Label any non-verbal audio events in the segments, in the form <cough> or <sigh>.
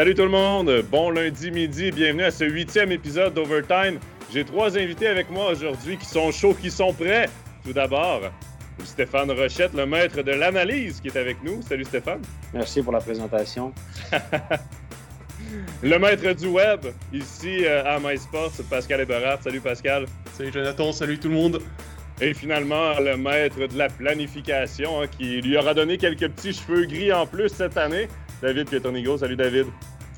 Salut tout le monde, bon lundi midi, bienvenue à ce huitième épisode d'Overtime. J'ai trois invités avec moi aujourd'hui qui sont chauds, qui sont prêts. Tout d'abord, Stéphane Rochette, le maître de l'analyse qui est avec nous. Salut Stéphane. Merci pour la présentation. <laughs> le maître du web, ici euh, à MySports, Pascal Eberhardt. Salut Pascal. Salut Jonathan, salut tout le monde. Et finalement, le maître de la planification, hein, qui lui aura donné quelques petits cheveux gris en plus cette année, David Pietonigo. Salut David.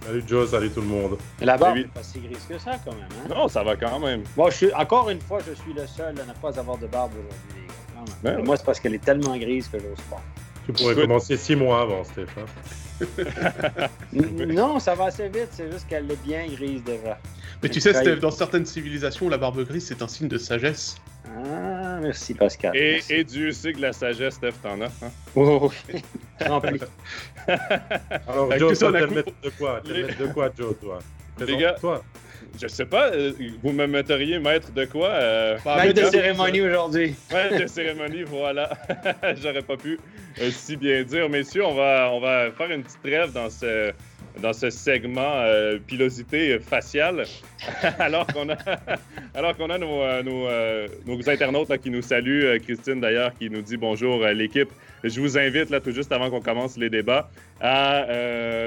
Salut Joe, salut tout le monde. La barbe n'est pas si grise que ça quand même. Hein? Non, ça va quand même. Moi, je suis, encore une fois, je suis le seul à ne pas avoir de barbe aujourd'hui, ben Moi, c'est parce qu'elle est tellement grise que j'ose pas. Tu pourrais commencer six mois avant, Stéphane. non, ça va assez vite, c'est juste qu'elle est bien grise déjà. Mais tu sais, Steph, dans certaines civilisations, la barbe grise, c'est un signe de sagesse. Ah, merci Pascal. Et, et Dieu sait que la sagesse, Steph, t'en as. Hein? Oh, <laughs> oui, <laughs> rempli. <laughs> Alors, Joe, tu vas te mettre de quoi? De quoi, Joe, toi? Les gars, toi? Je sais pas, euh, vous me metteriez maître de quoi euh... Maître de cérémonie aujourd'hui. Maître de cérémonie, voilà. J'aurais pas pu euh, si bien dire. Messieurs, on va, on va faire une petite trêve dans ce, dans ce segment euh, pilosité faciale, <laughs> alors qu'on a, <laughs> alors qu'on a nos, euh, euh, internautes là, qui nous saluent. Christine, d'ailleurs, qui nous dit bonjour à l'équipe. Je vous invite, là, tout juste avant qu'on commence les débats, à...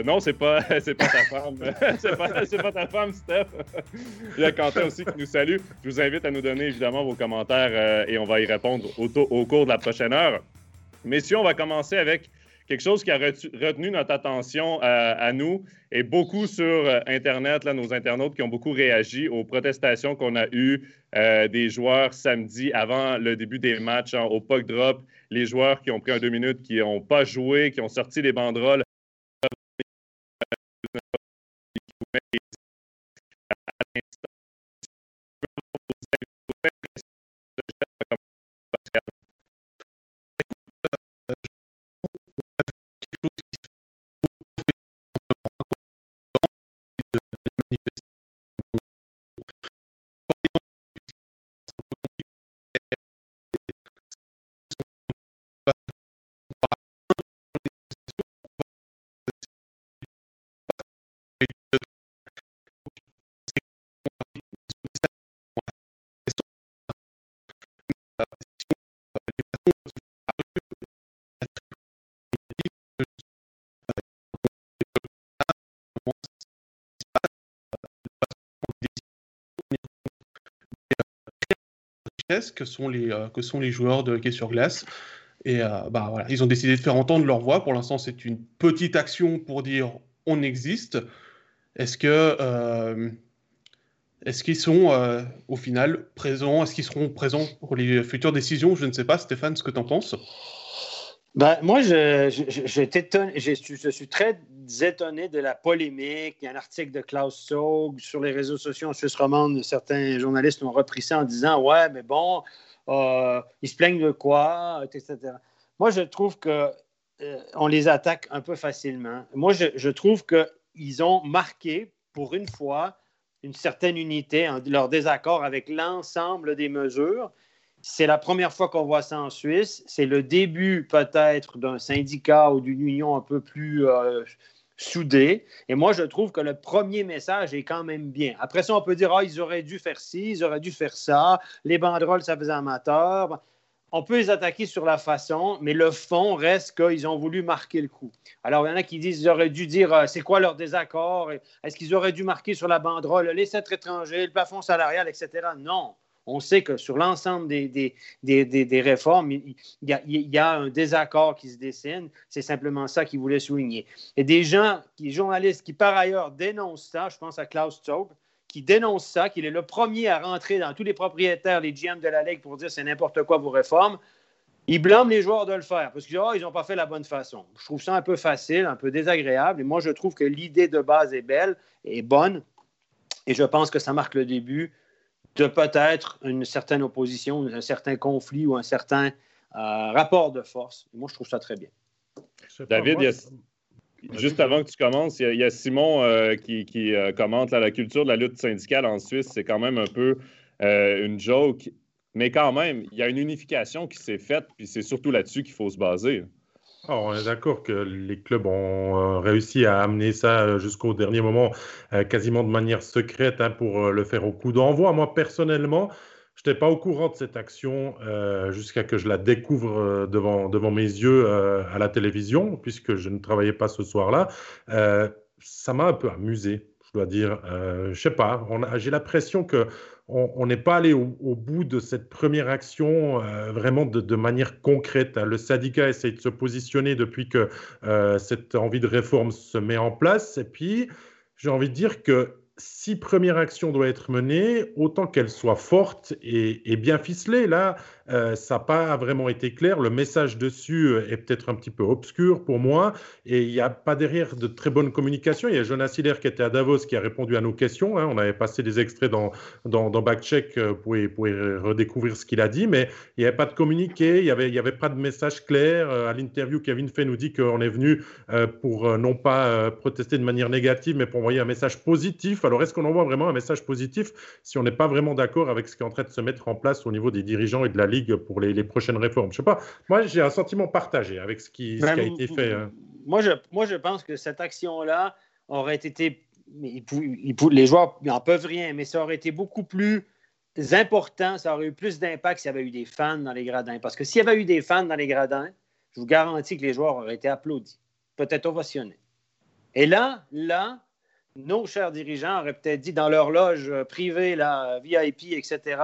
non, c'est pas, <laughs> c'est pas ta femme. c'est, pas, pas ta femme, Steph. Il y a Quentin aussi qui nous salue. Je vous invite à nous donner, évidemment, vos commentaires et on va y répondre au, au cours de la prochaine heure. Messieurs, on va commencer avec quelque chose qui a retenu notre attention euh, à, nous et beaucoup sur euh, Internet, là, nos internautes qui ont beaucoup réagi aux protestations qu'on a eues euh, des joueurs samedi avant le début des matchs hein, au puck drop, les joueurs qui ont pris un deux minutes, qui n'ont pas joué, qui ont sorti les banderoles. nicht bis que sont les, euh, que sont les joueurs de hockey sur glace. Et euh, bah, ils ont décidé de faire entendre leur voix. Pour l'instant, c'est une petite action pour dire on existe. Euh, est-ce qu'ils sont au final présents? Est-ce qu'ils seront présents pour les futures décisions? Je ne sais pas, Stéphane, ce que tu en penses? Ben, moi, je, je, je, suis très étonné de la polémique. Il y a un article de Klaus Sog sur les réseaux sociaux en Suisse romande. Certains journalistes ont repris ça en disant Ouais, mais bon, euh, ils se plaignent de quoi, etc. Moi, je trouve qu'on euh, les attaque un peu facilement. Moi, je trouve qu'ils ont marqué, pour une fois, une certaine unité, leur désaccord avec l'ensemble des mesures. C'est la première fois qu'on voit ça en Suisse. C'est le début peut-être d'un syndicat ou d'une union un peu plus euh, soudée. Et moi, je trouve que le premier message est quand même bien. Après ça, on peut dire, ah, ils auraient dû faire ci, ils auraient dû faire ça, les banderoles, ça faisait amateur. On peut les attaquer sur la façon, mais le fond reste qu'ils ont voulu marquer le coup. Alors, il y en a qui disent qu'ils auraient dû dire euh, c'est quoi leur désaccord, est-ce qu'ils auraient dû marquer sur la banderole les sept étrangers, le plafond salarial, etc. Non on sait que sur l'ensemble des, des, réformes, il y, a, un désaccord qui se dessine. C'est simplement ça qu'il voulait souligner. Et des gens, des journalistes qui par ailleurs dénoncent ça, je pense à Klaus Taub, qui dénonce ça, qu'il est le premier à rentrer dans tous les propriétaires, les GM de la Ligue pour dire c'est n'importe quoi vos réformes. Il blâme les joueurs de le faire parce qu'ils oh, n'ont pas fait la bonne façon. Je trouve ça un peu facile, un peu désagréable. Et moi, je trouve que l'idée de base est belle, est bonne. Et je pense que ça marque le début de peut-être une certaine opposition, un certain conflit ou un certain euh, rapport de force. moi, je trouve ça très bien. David, juste avant que tu commences, il y a, Simon euh, qui, euh, commente la culture de la lutte syndicale en Suisse. C'est quand même un peu une joke. Mais quand même, il y a une unification qui s'est faite, puis c'est surtout là-dessus qu'il faut se baser. On est d'accord que les clubs ont euh, réussi à amener ça euh, jusqu'au dernier moment, euh, quasiment de manière secrète, hein, pour le faire au coup d'envoi. Moi, personnellement, je n'étais pas au courant de cette action jusqu'à que je la découvre devant, mes yeux à la télévision, puisque je ne travaillais pas ce soir-là. ça m'a un peu amusé, dois dire. je ne sais pas, j'ai l'impression que on n'est pas allé au, bout de cette première action euh, vraiment de, manière concrète. Le syndicat essaie de se positionner depuis que euh, cette envie de réforme se met en place. Et puis, j'ai envie de dire que si première action doit être menée, autant qu'elle soit forte et, bien ficelée. Là, euh, ça n'a pas vraiment été clair. Le message dessus euh, est peut-être un petit peu obscur pour moi. Et il n'y a pas derrière de très bonne communication. Il y a Jonas Hiller qui était à Davos qui a répondu à nos questions. Hein. On avait passé des extraits dans, dans, dans Backcheck. Euh, vous pouvez, redécouvrir ce qu'il a dit. Mais il n'y avait pas de communiqué. Il n'y avait, avait pas de message clair. À l'interview, Kevin Fay nous dit qu'on est venu pour non pas protester de manière négative, mais pour envoyer un message positif. Alors, est-ce qu'on envoie vraiment un message positif si on n'est pas vraiment d'accord avec ce qui est en train de se mettre en place au niveau des dirigeants et de la Ligue pour les, prochaines réformes Je sais pas. Moi, j'ai un sentiment partagé avec ce qui, a été fait. Hein. Moi, je, moi, je pense que cette action-là aurait été. les joueurs n'en peuvent rien, mais ça aurait été beaucoup plus important, ça aurait eu plus d'impact s'il y avait eu des fans dans les gradins. Parce que s'il y avait eu des fans dans les gradins, je vous garantis que les joueurs auraient été applaudis, peut-être ovationnés. Et là, là, nos chers dirigeants auraient peut-être dit dans leur loge privée, la VIP, etc.,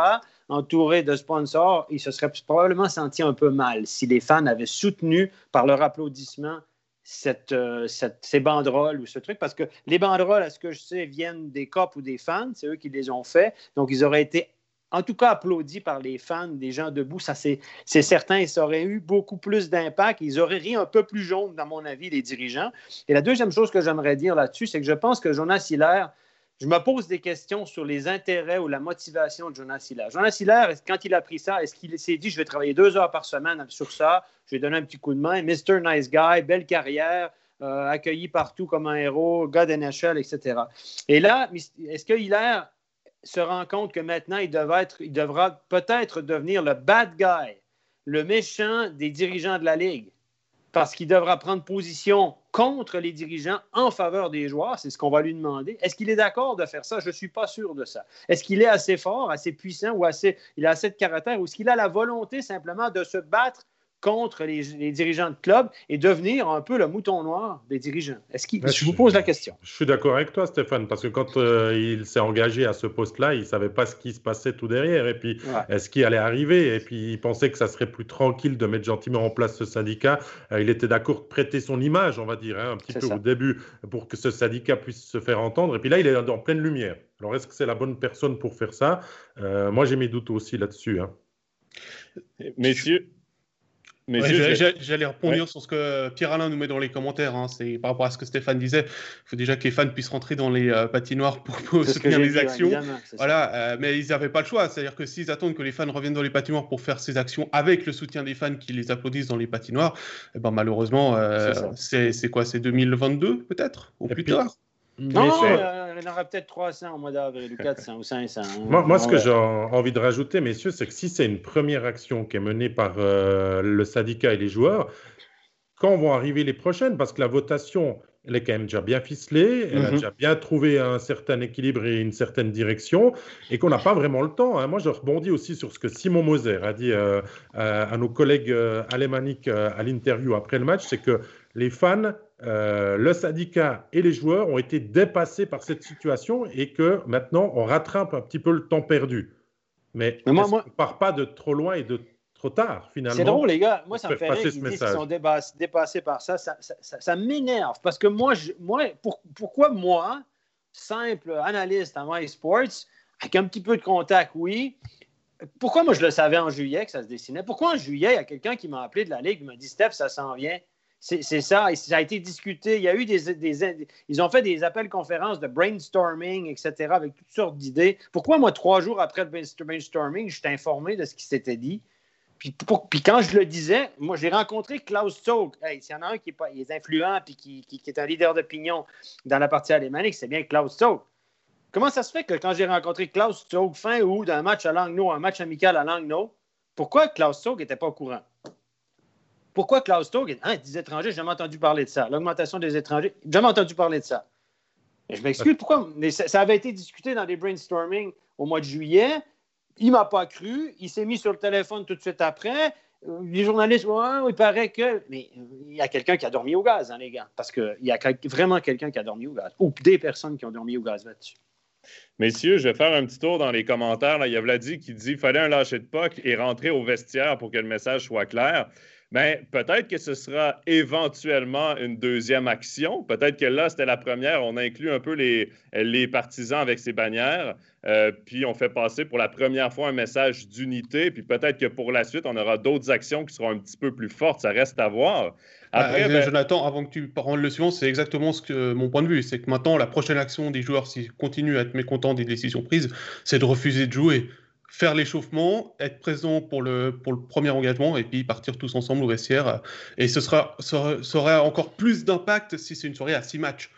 entourés de sponsors, ils se seraient probablement sentis un peu mal si les fans avaient soutenu par leur applaudissement euh, cette, ces banderoles ou ce truc, parce que les banderoles, à ce que je sais, viennent des copes ou des fans, c'est eux qui les ont fait, donc ils auraient été en tout cas applaudi par les fans, des gens debout. Ça, c'est certain. Ça aurait eu beaucoup plus d'impact. Ils auraient ri un peu plus jaune, dans mon avis, les dirigeants. Et la deuxième chose que j'aimerais dire là-dessus, c'est que je pense que Jonas Hiller, je me pose des questions sur les intérêts ou la motivation de Jonas Hiller. Jonas Hiller, quand il a pris ça, est-ce qu'il s'est dit, je vais travailler deux heures par semaine sur ça, je vais donner un petit coup de main, Mr. Nice Guy, belle carrière, euh, accueilli partout comme un héros, God NHL, etc. Et là, est-ce que Hiller se rend compte que maintenant, il, il devra peut-être devenir le bad guy, le méchant des dirigeants de la Ligue, parce qu'il devra prendre position contre les dirigeants en faveur des joueurs. C'est ce qu'on va lui demander. Est-ce qu'il est d'accord de faire ça? Je ne suis pas sûr de ça. Est-ce qu'il est assez fort, assez puissant ou assez, il a assez de caractère ou est-ce qu'il a la volonté simplement de se battre contre les, dirigeants de club et devenir un peu le mouton noir des dirigeants. Est-ce qu'il, je, vous pose la question. Je suis d'accord avec toi, Stéphane, parce que quand euh, il s'est engagé à ce poste-là, il ne savait pas ce qui se passait tout derrière et puis est-ce qui allait arriver? Et puis il pensait que ça serait plus tranquille de mettre gentiment en place ce syndicat. Euh, il était d'accord de prêter son image, on va dire, hein, un petit peu au début pour que ce syndicat puisse se faire entendre. Et puis là, il est en pleine lumière. Alors est-ce que c'est la bonne personne pour faire ça? Euh, Moi, j'ai mes doutes aussi là-dessus. Hein. Messieurs, J'allais répondre sur ce que Pierre-Alain nous met dans les commentaires. Hein. C'est par rapport à ce que Stéphane disait. Il faut déjà que les fans puissent rentrer dans les euh, patinoires pour, soutenir les actions. Voilà, euh, mais ils n'avaient pas le choix. C'est-à-dire que s'ils attendent que les fans reviennent dans les patinoires pour faire ces actions avec le soutien des fans qui les applaudissent dans les patinoires, eh ben, malheureusement, euh, c'est quoi? C'est 2022 peut-être? Ou plus tard? Non, euh, il y en aura peut-être 300 au mois d'avril, ou 400 ou 500. Moi, moi ce que j'ai envie de rajouter, messieurs, c'est que si c'est une première action qui est menée par euh, le syndicat et les joueurs, quand vont arriver les prochaines? Parce que la votation, elle est quand même déjà bien ficelée, elle a mhm. déjà bien trouvé un certain équilibre et une certaine direction, et qu'on n'a pas vraiment le temps. Hein. Moi, je rebondis aussi sur ce que Simon Moser a dit euh, à, nos collègues alémaniques à l'interview après le match, c'est que les fans euh, le syndicat et les joueurs ont été dépassés par cette situation et que maintenant on rattrape un petit peu le temps perdu. Mais, moi, on ne part pas de trop loin et de trop tard finalement? C'est drôle les gars, moi ça me fait rire qu'ils disent qu'ils sont dépassés, par ça. Ça, m'énerve parce que moi, moi pourquoi moi, simple analyste en MySports, avec un petit peu de contact, oui, pourquoi moi je le savais en juillet que ça se dessinait? Pourquoi en juillet, il y a quelqu'un qui m'a appelé de la Ligue, qui m'a dit Steph, ça s'en vient. C'est ça. ça a été discuté. Il y a eu des, Ils ont fait des appels conférences de brainstorming, etc., avec toutes sortes d'idées. Pourquoi, moi, trois jours après le brainstorming, je suis informé de ce qui s'était dit? Puis, puis, quand je le disais, moi, j'ai rencontré Klaus Zog. s'il y en a un qui est, pas, influent et qui, qui, est un leader d'opinion dans la partie alémanique, c'est bien Klaus Zog. Comment ça se fait que quand j'ai rencontré Klaus Zog fin août dans un match à Langnau, un match amical à Langnau, pourquoi Klaus Zog n'était pas au courant? Pourquoi Klaus Tog, hein, des étrangers, j'ai jamais entendu parler de ça. L'augmentation des étrangers, jamais entendu parler de ça. je m'excuse, pourquoi? Mais ça, avait été discuté dans des brainstorming au mois de juillet. Il m'a pas cru. Il s'est mis sur le téléphone tout de suite après. Euh, les journalistes, il paraît que. Mais il y a quelqu'un qui a dormi au gaz, hein, les gars. Parce qu'il y a vraiment quelqu'un qui a dormi au gaz. Ou des personnes qui ont dormi au gaz là-dessus. Messieurs, je vais faire un petit tour dans les commentaires. Il y a Vladi qui dit fallait un lâcher de puck et rentrer au vestiaire pour que le message soit clair. Mais peut-être que ce sera éventuellement une deuxième action. Peut-être que là, c'était la première. On inclut un peu les, les partisans avec ces bannières. Euh, puis on fait passer pour la première fois un message d'unité. Puis peut-être que pour la suite, on aura d'autres actions qui seront un petit peu plus fortes. Ça reste à voir. Ah, Après, ben, Jonathan, avant que tu rendes le suivant, c'est exactement ce que mon point de vue. C'est que maintenant, la prochaine action des joueurs, s'ils continuent à être mécontents des décisions prises, c'est de refuser de jouer faire l'échauffement, être présent pour le, pour le premier engagement et puis partir tous ensemble au vestiaire. Et ce sera, ça, aura encore plus d'impact si c'est une soirée à six matchs,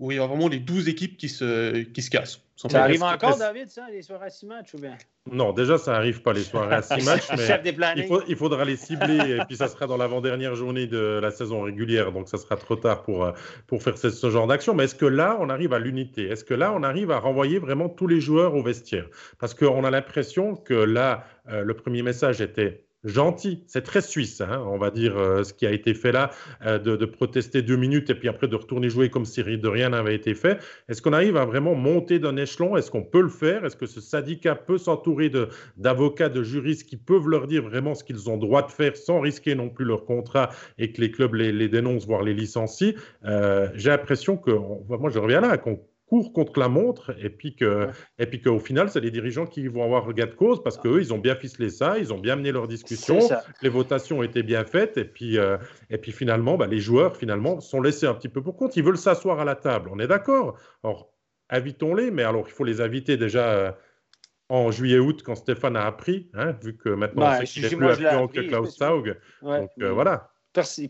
où il y a vraiment les 12 équipes qui se, qui se cassent. Ça arrive encore, David, ça, les soirées à six matchs ou bien? Non, déjà, ça n'arrive pas les soirées à six <laughs> matchs, mais il, faudra les cibler et puis ça sera dans l'avant-dernière journée de la saison régulière, donc ça sera trop tard pour, euh, pour faire ce, ce genre d'action. Mais est-ce que là, on arrive à l'unité? Est-ce que là, on arrive à renvoyer vraiment tous les joueurs au vestiaire? Parce qu'on a l'impression que là, euh, le premier message était gentil. C'est très suisse, hein, on va dire, euh, ce qui a été fait là, euh, de, protester deux minutes et puis après de retourner jouer comme si de rien n'avait été fait. Est-ce qu'on arrive à vraiment monter d'un échelon? Est-ce qu'on peut le faire? Est-ce que ce syndicat peut s'entourer d'avocats, de, juristes qui peuvent leur dire vraiment ce qu'ils ont droit de faire sans risquer non plus leur contrat et que les clubs les, dénoncent, voire les licencient? Euh, J'ai l'impression que, moi je reviens là, qu'on court contre la montre et puis que et puis qu'au final c'est les dirigeants qui vont avoir regard de cause parce qu'eux ils ont bien ficelé ça ils ont bien mené leur discussion les votations ont été bien faites et puis euh, et puis finalement bah, les joueurs finalement sont laissés un petit peu pour compte. Ils veulent s'asseoir à la table on est d'accord. Alors invitons-les mais alors il faut les inviter déjà euh, en juillet-août quand Stéphane a appris, hein, vu que maintenant qu'il est plus affluent que Klaus Saug. Donc euh, voilà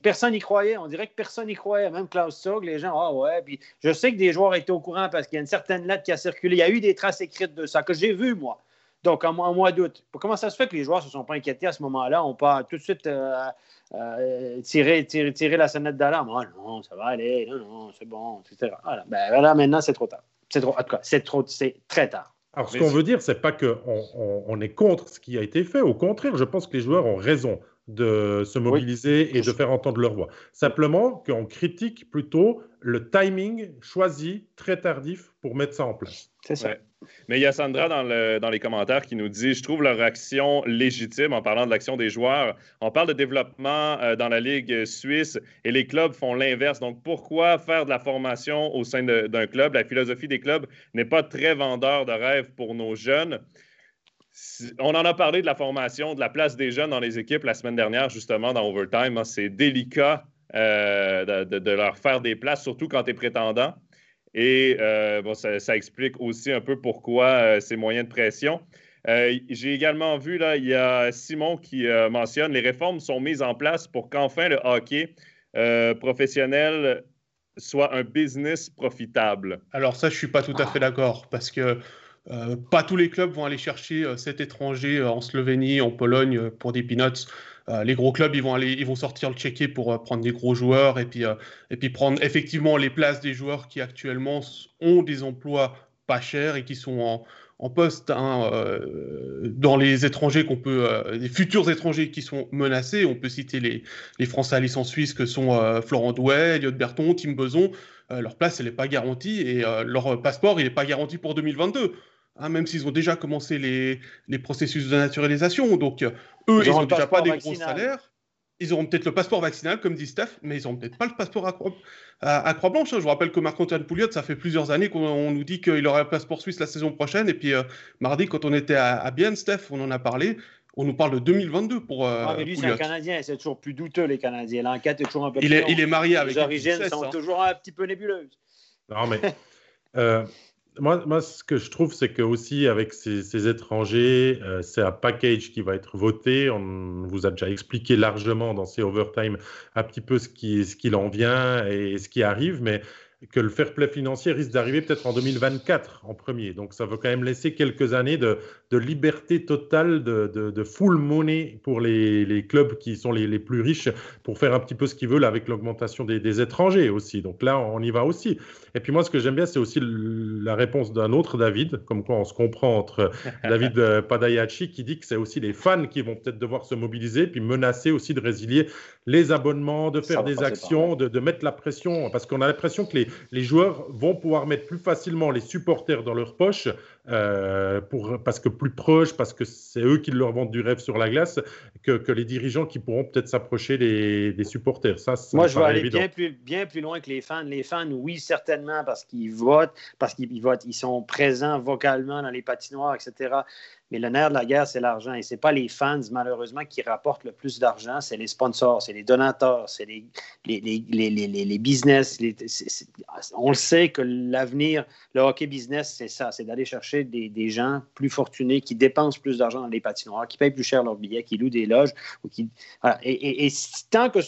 personne n'y croyait. On dirait que personne n'y croyait. Même Klaus Sog, les gens, ah ouais. Puis je sais que des joueurs étaient au courant parce qu'il y a une certaine lettre qui a circulé. Il y a eu des traces écrites de ça que j'ai vu, moi. Donc, en, mois d'août. Comment ça se fait que les joueurs ne se sont pas inquiétés à ce moment-là? On peut tout de suite euh, euh, tirer, tirer, la sonnette d'alarme. Ah non, ça va aller. Non, non, c'est bon, etc. Voilà. Ben, maintenant, c'est trop tard. C'est trop, en tout cas, c'est trop, c'est très tard. Alors, ce qu'on veut dire, c'est pas qu'on on, est contre ce qui a été fait. Au contraire, je pense que les joueurs ont raison de se mobiliser et de faire entendre leur voix. Simplement qu'on critique plutôt le timing choisi très tardif pour mettre ça en place. C'est ça. Mais il y a Sandra dans, le, dans, les commentaires qui nous dit Je trouve leur action légitime en parlant de l'action des joueurs. On parle de développement euh, dans la Ligue suisse et les clubs font l'inverse. Donc, pourquoi faire de la formation au sein d'un club? La philosophie des clubs n'est pas très vendeur de rêve pour nos jeunes on en a parlé de la formation, de la place des jeunes dans les équipes la semaine dernière, justement, dans Overtime. Hein. C'est délicat euh, de, leur faire des places, surtout quand tu es prétendant. Et euh, bon, ça, explique aussi un peu pourquoi euh, ces moyens de pression. J'ai également vu, là, il y a Simon qui mentionne les réformes sont mises en place pour qu'enfin le hockey professionnel soit un business profitable. Alors ça, je suis pas tout à fait d'accord parce que euh, pas tous les clubs vont aller chercher euh, cet étranger euh, en Slovénie, en Pologne pour des peanuts. les gros clubs, ils vont aller, ils vont sortir le checker pour prendre des gros joueurs et puis et puis prendre effectivement les places des joueurs qui actuellement ont des emplois pas chers et qui sont en, en poste hein, dans les étrangers qu'on peut, les futurs étrangers qui sont menacés. On peut citer les, les Français à licence suisse que sont Florent Douai, Elliot Berton, Tim Beson. leur place, elle n'est pas garantie et leur passeport, il n'est pas garanti pour 2022. Hein, même s'ils ont déjà commencé les, les, processus de naturalisation. Donc, eux, ils n'ont déjà pas des gros salaires. Ils auront peut-être le passeport vaccinal, comme dit Steph, mais ils n'auront peut-être pas le passeport à, croix, à, blanche. Hein. Je vous rappelle que Marc-Antoine Pouliot, ça fait plusieurs années qu'on nous dit qu'il aurait un passeport suisse la saison prochaine. Et puis, euh, mardi, quand on était à, à Bienne, Steph, on en a parlé. On nous parle de 2022 pour. Euh, ah, mais lui, c'est un Canadien, c'est toujours plus douteux, les Canadiens. L'enquête est toujours un peu il Est, il est marié avec. Les origines sont hein. toujours un petit peu nébuleuses. Non, mais. Euh, moi, ce que je trouve, c'est que aussi avec ces, étrangers, euh, c'est un package qui va être voté. On vous a déjà expliqué largement dans ces overtime un petit peu ce qui, ce qu'il en vient et ce qui arrive, mais que le fair play financier risque d'arriver peut-être en 2024 en premier. Donc ça va quand même laisser quelques années de, liberté totale, de, full money pour les, clubs qui sont les, plus riches pour faire un petit peu ce qu'ils veulent avec l'augmentation des, étrangers aussi. Donc là, on y va aussi. Et puis moi, ce que j'aime bien, c'est aussi la réponse d'un autre David, comme quoi on se comprend entre <laughs> David euh, Padayachi qui dit que c'est aussi les fans qui vont peut-être devoir se mobiliser, puis menacer aussi de résilier les abonnements, de faire des actions, de, de, mettre la pression, parce qu'on a l'impression que les, les, joueurs vont pouvoir mettre plus facilement les supporters dans leur poche, euh, pour, parce que plus proches, parce que c'est eux qui leur vendent du rêve sur la glace, que, que les dirigeants qui pourront peut-être s'approcher des, des, supporters. Ça, Moi, je vais aller bien plus, bien plus loin que les fans. Les fans, oui, certainement, parce qu'ils votent, parce qu'ils votent, ils sont présents vocalement dans les patinoires, etc. Mais le nerf de la guerre, c'est l'argent. Et ce n'est pas les fans, malheureusement, qui rapportent le plus d'argent. C'est les sponsors, c'est les donateurs, c'est les, les, les, les, business. on le sait que l'avenir, le hockey business, c'est ça. C'est d'aller chercher des, gens plus fortunés qui dépensent plus d'argent dans les patinoires, qui payent plus cher leurs billets, qui louent des loges. Ou qui, et, et tant que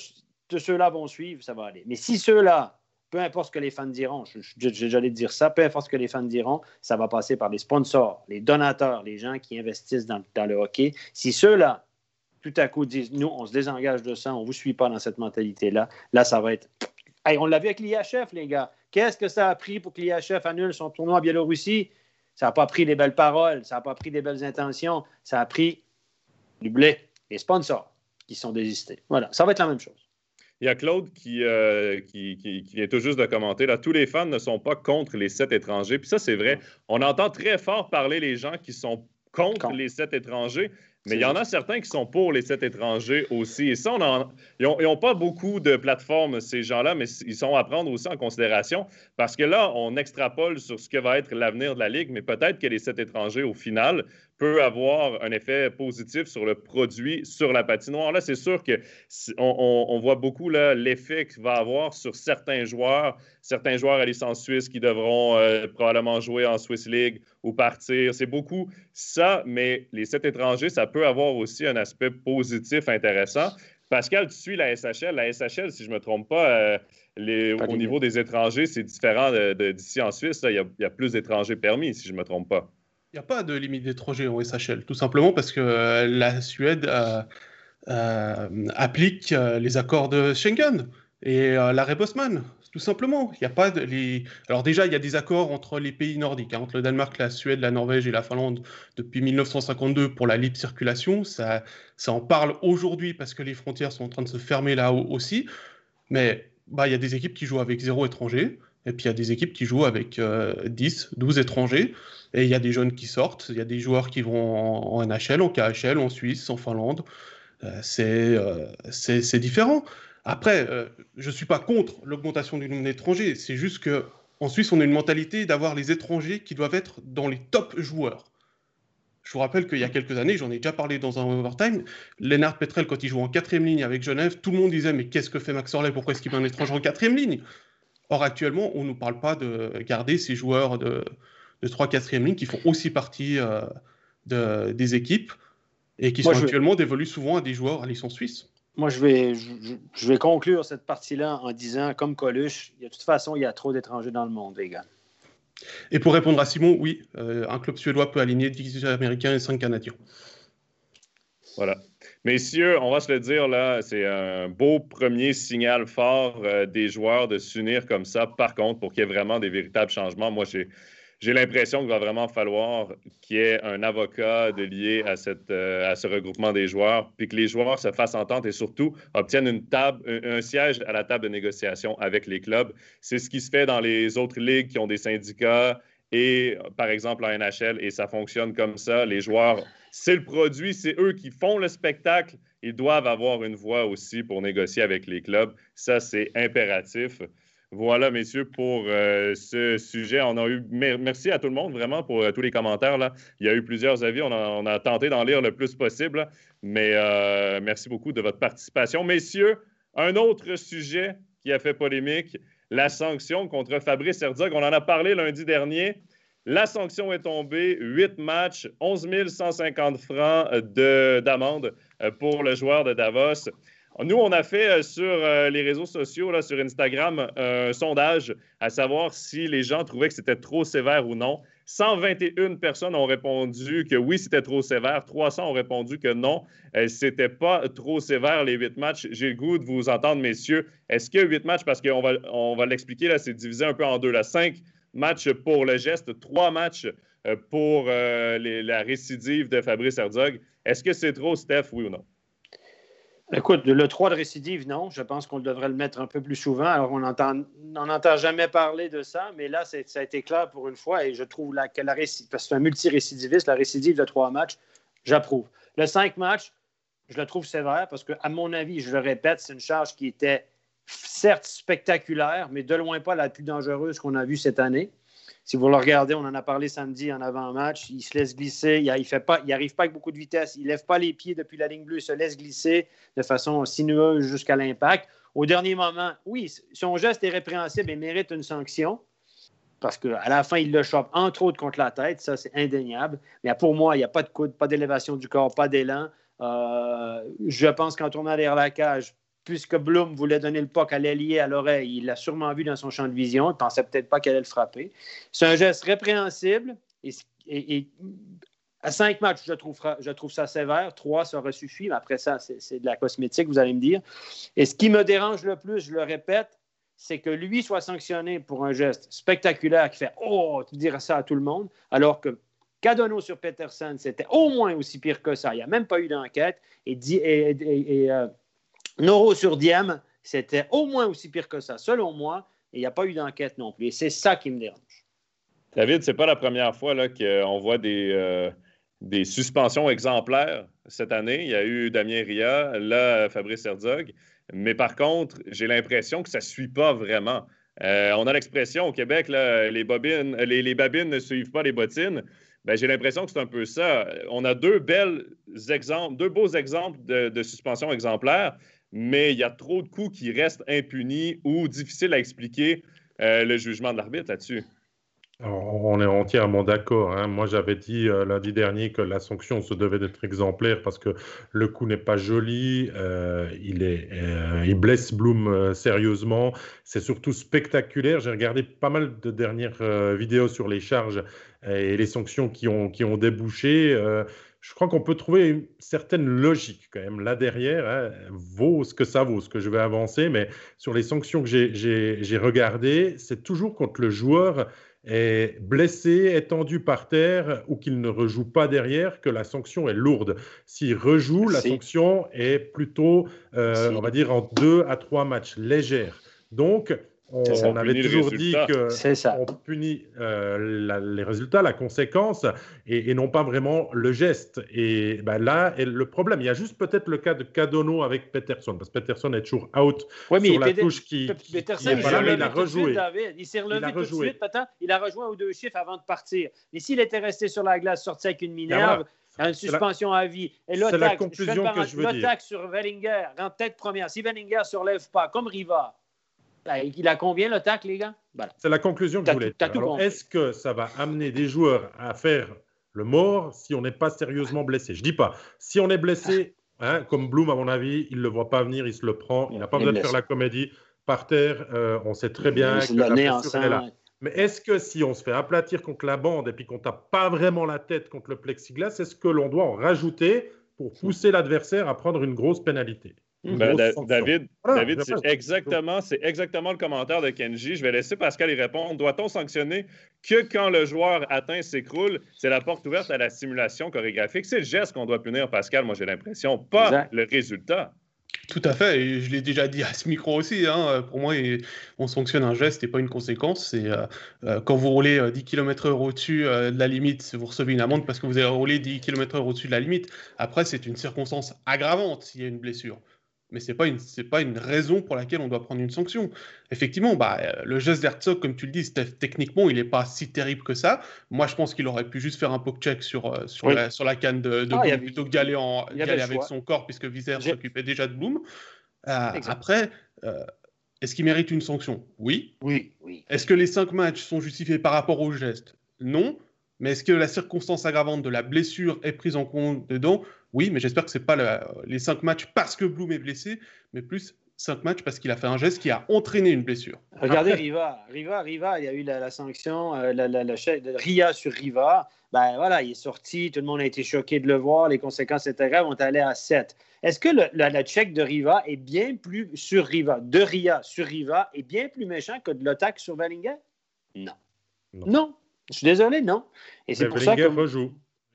ceux-là vont suivre, ça va aller. Mais si ceux-là peu importe ce que les fans diront, j'allais dire ça, peu importe ce que les fans diront, ça va passer par les sponsors, les donateurs, les gens qui investissent dans, le hockey. Si ceux-là, tout à coup, disent nous, on se désengage de ça, on ne vous suit pas dans cette mentalité-là, là, ça va être. on l'a vu avec l'IHF, les gars. Qu'est-ce que ça a pris pour que l'IHF annule son tournoi en Biélorussie? Ça n'a pas pris des belles paroles, ça n'a pas pris des belles intentions, ça a pris du blé, les sponsors qui sont désistés. Voilà, ça va être la même chose. Il y a Claude euh, qui, qui, vient tout juste de commenter. Là, tous les fans ne sont pas contre les sept étrangers. Puis ça, c'est vrai. On entend très fort parler les gens qui sont contre les sept étrangers. Mais il y en a certains qui sont pour les sept étrangers aussi. Et ça, on ils n'ont pas beaucoup de plateformes, ces gens-là, mais ils sont à prendre aussi en considération parce que là, on extrapole sur ce que va être l'avenir de la Ligue, mais peut-être que les sept étrangers, au final, peut avoir un effet positif sur le produit, sur la patinoire. Là, c'est sûr que on, voit beaucoup l'effet qu'il va avoir sur certains joueurs, certains joueurs à licence suisse qui devront euh, probablement jouer en Swiss League ou partir. C'est beaucoup ça, mais les sept étrangers, ça peut avoir aussi un aspect positif intéressant. Pascal, tu suis la SHL. La SHL, si je ne me trompe pas, euh, les, au niveau des étrangers, c'est différent d'ici en Suisse. Il y, y, a plus d'étrangers permis, si je ne me trompe pas. Il n'y a pas de limite d'étrangers en SHL, tout simplement parce que euh, la Suède euh, euh, applique les accords de Schengen et l'arrêt Bosman, tout simplement. Y a pas les... Alors déjà, il y a des accords entre les pays nordiques, hein, entre le Danemark, la Suède, la Norvège et la Finlande depuis 1952 pour la libre circulation. Ça, ça en parle aujourd'hui parce que les frontières sont en train de se fermer là aussi. Mais bah, il y a des équipes qui jouent avec zéro étranger. Et puis il y a des équipes qui jouent avec 10, 12 étrangers. Et il y a des jeunes qui sortent, il y a des joueurs qui vont en, NHL, en KHL, en Suisse, en Finlande. Euh, euh, c'est différent. Après, euh, je ne suis pas contre l'augmentation du nombre d'étrangers. C'est juste qu'en Suisse, on a une mentalité d'avoir les étrangers qui doivent être dans les top joueurs. Je vous rappelle qu'il y a quelques années, j'en ai déjà parlé dans un overtime, Lennart Petrel, quand il joue en quatrième ligne avec Genève, tout le monde disait Mais qu'est-ce que fait Max Orley Pourquoi est-ce qu'il met un étranger en quatrième ligne? Or, actuellement, on ne nous parle pas de garder ces joueurs de, de 3-4e ligne qui font aussi partie euh, de, des équipes et qui sont actuellement dévolus souvent à des joueurs à licence suisse. Moi, je vais, je, vais conclure cette partie-là en disant, comme Coluche, de toute façon, il y a trop d'étrangers dans le monde, les gars. Et pour répondre à Simon, oui, euh, un club suédois peut aligner 10 Américains et 5 Canadiens. Voilà. Messieurs, on va se le dire, là, c'est un beau premier signal fort euh, des joueurs de s'unir comme ça. Par contre, pour qu'il y ait vraiment des véritables changements, moi, j'ai j'ai l'impression qu'il va vraiment falloir qu'il y ait un avocat de lié à, cette, euh, à ce regroupement des joueurs, puis que les joueurs se fassent entendre et surtout obtiennent une table, un, siège à la table de négociation avec les clubs. C'est ce qui se fait dans les autres ligues qui ont des syndicats et, par exemple, en NHL, et ça fonctionne comme ça. Les joueurs, c'est le produit, c'est eux qui font le spectacle. Ils doivent avoir une voix aussi pour négocier avec les clubs. Ça, c'est impératif. Voilà, messieurs, pour euh, ce sujet. On a eu merci à tout le monde vraiment pour euh, tous les commentaires. Là. Il y a eu plusieurs avis. On a, tenté d'en lire le plus possible, mais euh, merci beaucoup de votre participation. Messieurs, un autre sujet qui a fait polémique, la sanction contre Fabrice Herzog. On en a parlé lundi dernier. La sanction est tombée, Huit matchs, 11 150 francs d'amende pour le joueur de Davos. Nous, on a fait euh, sur euh, les réseaux sociaux, sur Instagram, un sondage à savoir si les gens trouvaient que c'était trop sévère ou non. 121 personnes ont répondu que oui, c'était trop sévère. 300 ont répondu que non, euh, c'était pas trop sévère les huit matchs. J'ai le goût de vous entendre, messieurs. Est-ce que huit matchs, parce qu'on va, on va l'expliquer, là, c'est divisé un peu en deux. Là. Cinq matchs pour le geste, trois matchs pour la récidive de Fabrice Herzog. Est-ce que c'est trop, Steph, oui ou non? Écoute, le 3 de récidive, non. Je pense qu'on devrait le mettre un peu plus souvent. Alors, on n'entend jamais parler de ça, mais là, ça a été clair pour une fois et je trouve que la récidive, parce que c'est un multirécidiviste, la récidive de trois matchs, j'approuve. Le 5 matchs, je le trouve sévère parce que, à mon avis, je le répète, c'est une charge qui était certes spectaculaire, mais de loin pas la plus dangereuse qu'on a vue cette année. Si vous le regardez, on en a parlé samedi en avant-match. Il se laisse glisser. Il n'arrive pas, pas avec beaucoup de vitesse. Il ne lève pas les pieds depuis la ligne bleue. Il se laisse glisser de façon sinueuse jusqu'à l'impact. Au dernier moment, oui, son geste est répréhensible et mérite une sanction parce qu'à la fin, il le chope entre autres contre la tête. Ça, c'est indéniable. Mais pour moi, il n'y a pas de coude, pas d'élévation du corps, pas d'élan. Euh, je pense qu'en tournant derrière la cage, puisque Bloom voulait donner le puck à l'ailier à l'oreille, il l'a sûrement vu dans son champ de vision. Il ne pensait peut-être pas qu'elle allait le frapper. C'est un geste répréhensible et, à cinq matchs, je trouve, je trouve ça sévère. Trois, ça aurait suffi, mais après ça, c'est de la cosmétique, vous allez me dire. Et ce qui me dérange le plus, je le répète, c'est que lui soit sanctionné pour un geste spectaculaire qui fait Oh, tu dirais ça à tout le monde, alors que Cadono sur Peterson, c'était au moins aussi pire que ça. Il n'y a même pas eu d'enquête. Et, et, euh, Noro sur Diem, c'était au moins aussi pire que ça, selon moi. Et il n'y a pas eu d'enquête non plus. Et c'est ça qui me dérange. David, c'est pas la première fois qu'on voit des, euh, des suspensions exemplaires cette année. Il y a eu Damien Ria, là, Fabrice Herzog. Mais par contre, j'ai l'impression que ça ne suit pas vraiment. Euh, on a l'expression au Québec, les, bobines, babines ne suivent pas les bottines. Ben, j'ai l'impression que c'est un peu ça. On a deux belles exemples, deux beaux exemples de, de suspensions exemplaires, mais il y a trop de coups qui restent impunis ou difficiles à expliquer euh, le jugement de l'arbitre là-dessus. On est entièrement d'accord. Hein. Moi, j'avais dit euh, lundi dernier que la sanction se devait d'être exemplaire parce que le coup n'est pas joli, euh, il, est, il blesse Bloom sérieusement. C'est surtout spectaculaire. J'ai regardé pas mal de dernières vidéos sur les charges et les sanctions qui ont, qui ont débouché je crois qu'on peut trouver une certaine logique quand même là derrière. Hein, vaut ce que ça vaut, ce que je vais avancer, mais sur les sanctions que j'ai regardées, c'est toujours quand le joueur est blessé, étendu par terre ou qu'il ne rejoue pas derrière que la sanction est lourde. S'il rejoue, la sanction est plutôt, euh, on va dire, en deux à trois matchs légères. Donc, on, avait toujours dit qu'on punit euh, les résultats, la conséquence, et, non pas vraiment le geste. Et ben là est le problème. Il y a juste peut-être le cas de Cadono avec Peterson, parce que Peterson est toujours out sur la touche qui, Peterson, il, a rejoué. il s'est relevé tout de suite, il a rejoint aux deux chiffres avant de partir. Mais s'il était resté sur la glace, sorti avec une minerve, une suspension à vie. Et c'est la conclusion que je veux dire. sur Wellinger, en tête première. Si Wellinger ne se relève pas, comme Riva, il a combien le tac, les gars? C'est la conclusion que je voulais Est-ce que ça va amener des joueurs à faire le mort si on n'est pas sérieusement blessé? Je dis pas. Si on est blessé, ah. hein, comme Bloom, à mon avis, il ne le voit pas venir, il se le prend. Il n'a pas besoin de faire la comédie. Par terre, euh, on sait très bien que la est là. Mais est-ce que si on se fait aplatir contre la bande et puis qu'on tape pas vraiment la tête contre le plexiglas, est-ce que l'on doit en rajouter pour pousser l'adversaire à prendre une grosse pénalité? Ben, David, David c'est exactement, exactement le commentaire de Kenji. Je vais laisser Pascal y répondre. Doit-on sanctionner que quand le joueur atteint, s'écroule? C'est la porte ouverte à la simulation chorégraphique. C'est le geste qu'on doit punir, Pascal, moi j'ai l'impression, pas le résultat. Tout à fait, et je l'ai déjà dit à ce micro aussi. Hein. Pour moi, on sanctionne un geste et pas une conséquence. C'est euh, euh, quand vous roulez 10 km/h au-dessus euh, de la limite, vous recevez une amende parce que vous avez roulé 10 km/h au-dessus de la limite. Après, c'est une circonstance aggravante s'il y a une blessure mais ce n'est pas, une, pas une raison pour laquelle on doit prendre une sanction. Effectivement, bah, euh, le geste d'Herzog, comme tu le dis, techniquement, il n'est pas si terrible que ça. Moi, je pense qu'il aurait pu juste faire un poke check sur, euh, sur, la, sur la canne de, de ah, plutôt que d'aller avec son corps, puisque Viser s'occupait déjà de Bloom. Euh, après, est-ce qu'il mérite une sanction? Oui. Oui. oui. Est-ce que les cinq matchs sont justifiés par rapport au geste? Non. Mais est-ce que la circonstance aggravante de la blessure est prise en compte dedans? Oui, mais j'espère que ce n'est pas les cinq matchs parce que Bloom est blessé, mais plus cinq matchs parce qu'il a fait un geste qui a entraîné une blessure. Regardez Riva, Riva, Riva, il y a eu la, sanction, euh, la, la, Ria sur Riva. Ben voilà, il est sorti, tout le monde a été choqué de le voir, les conséquences étaient graves, on est allé à 7. Est-ce que le, la, check de Riva est bien plus sur Riva, de Ria sur Riva, est bien plus méchant que de l'attaque sur Bellinger? Non. non. Je suis désolé, non. Et c'est pour ça que. rejoue.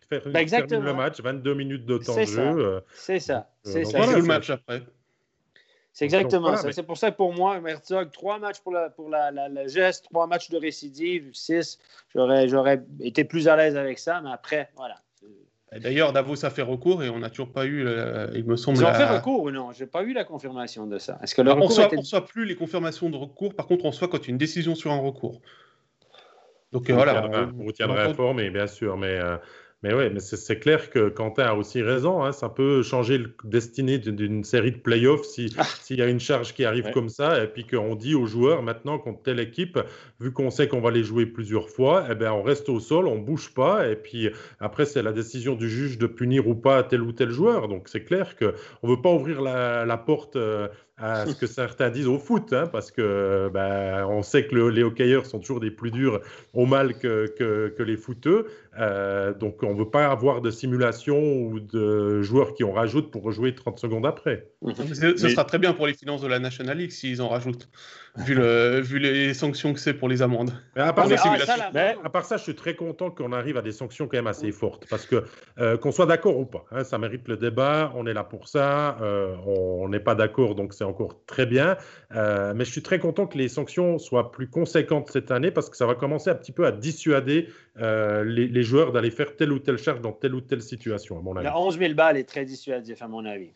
Faire ben exactement. le match, 22 minutes de temps de jeu. Euh, c'est ça. C'est ça. Voilà, le match après. C'est exactement ça. C'est pour ça que pour moi, Herzog, trois matchs pour, la, pour la, la, geste, trois matchs de récidive, six, j'aurais été plus à l'aise avec ça, mais après, voilà. D'ailleurs, Davos a fait recours et on n'a toujours pas eu, il me semble. Ils ont fait recours ou non? Je n'ai pas eu la confirmation de ça. Est-ce que le on ne reçoit plus les confirmations de recours, par contre, on reçoit quand il y a une décision sur un recours. Donc voilà. On, vous tiendra informé, bien sûr, mais euh, mais oui, mais c'est clair que Quentin a aussi raison. Hein, ça peut changer le destiné d'une série de playoffs ah. s'il y a une charge qui arrive comme ça et puis qu'on dit aux joueurs maintenant contre telle équipe, vu qu'on sait qu'on va les jouer plusieurs fois, eh ben on reste au sol, on bouge pas et puis après c'est la décision du juge de punir ou pas tel ou tel joueur. Donc c'est clair qu'on ne veut pas ouvrir la, la porte. Euh, à ce que certains disent au foot, hein, parce que ben, on sait que les hockeyeurs sont toujours des plus durs au mal que, que, les footeux. Euh, donc on ne veut pas avoir de simulation ou de joueurs qui en rajoutent pour rejouer 30 secondes après. Ce sera très bien pour les finances de la National League s'ils en rajoutent vu, le, vu les sanctions que c'est pour les amendes. Mais à, part ça, je suis très content qu'on arrive à des sanctions quand même assez fortes. Parce que, euh, qu'on soit d'accord ou pas, hein, ça mérite le débat, on est là pour ça, euh, on n'est pas d'accord, donc c'est encore très bien. Euh, mais je suis très content que les sanctions soient plus conséquentes cette année parce que ça va commencer un petit peu à dissuader les, les, joueurs d'aller faire telle ou telle charge dans telle ou telle situation, à mon avis. La 11 000 balles est très dissuasif, à mon avis.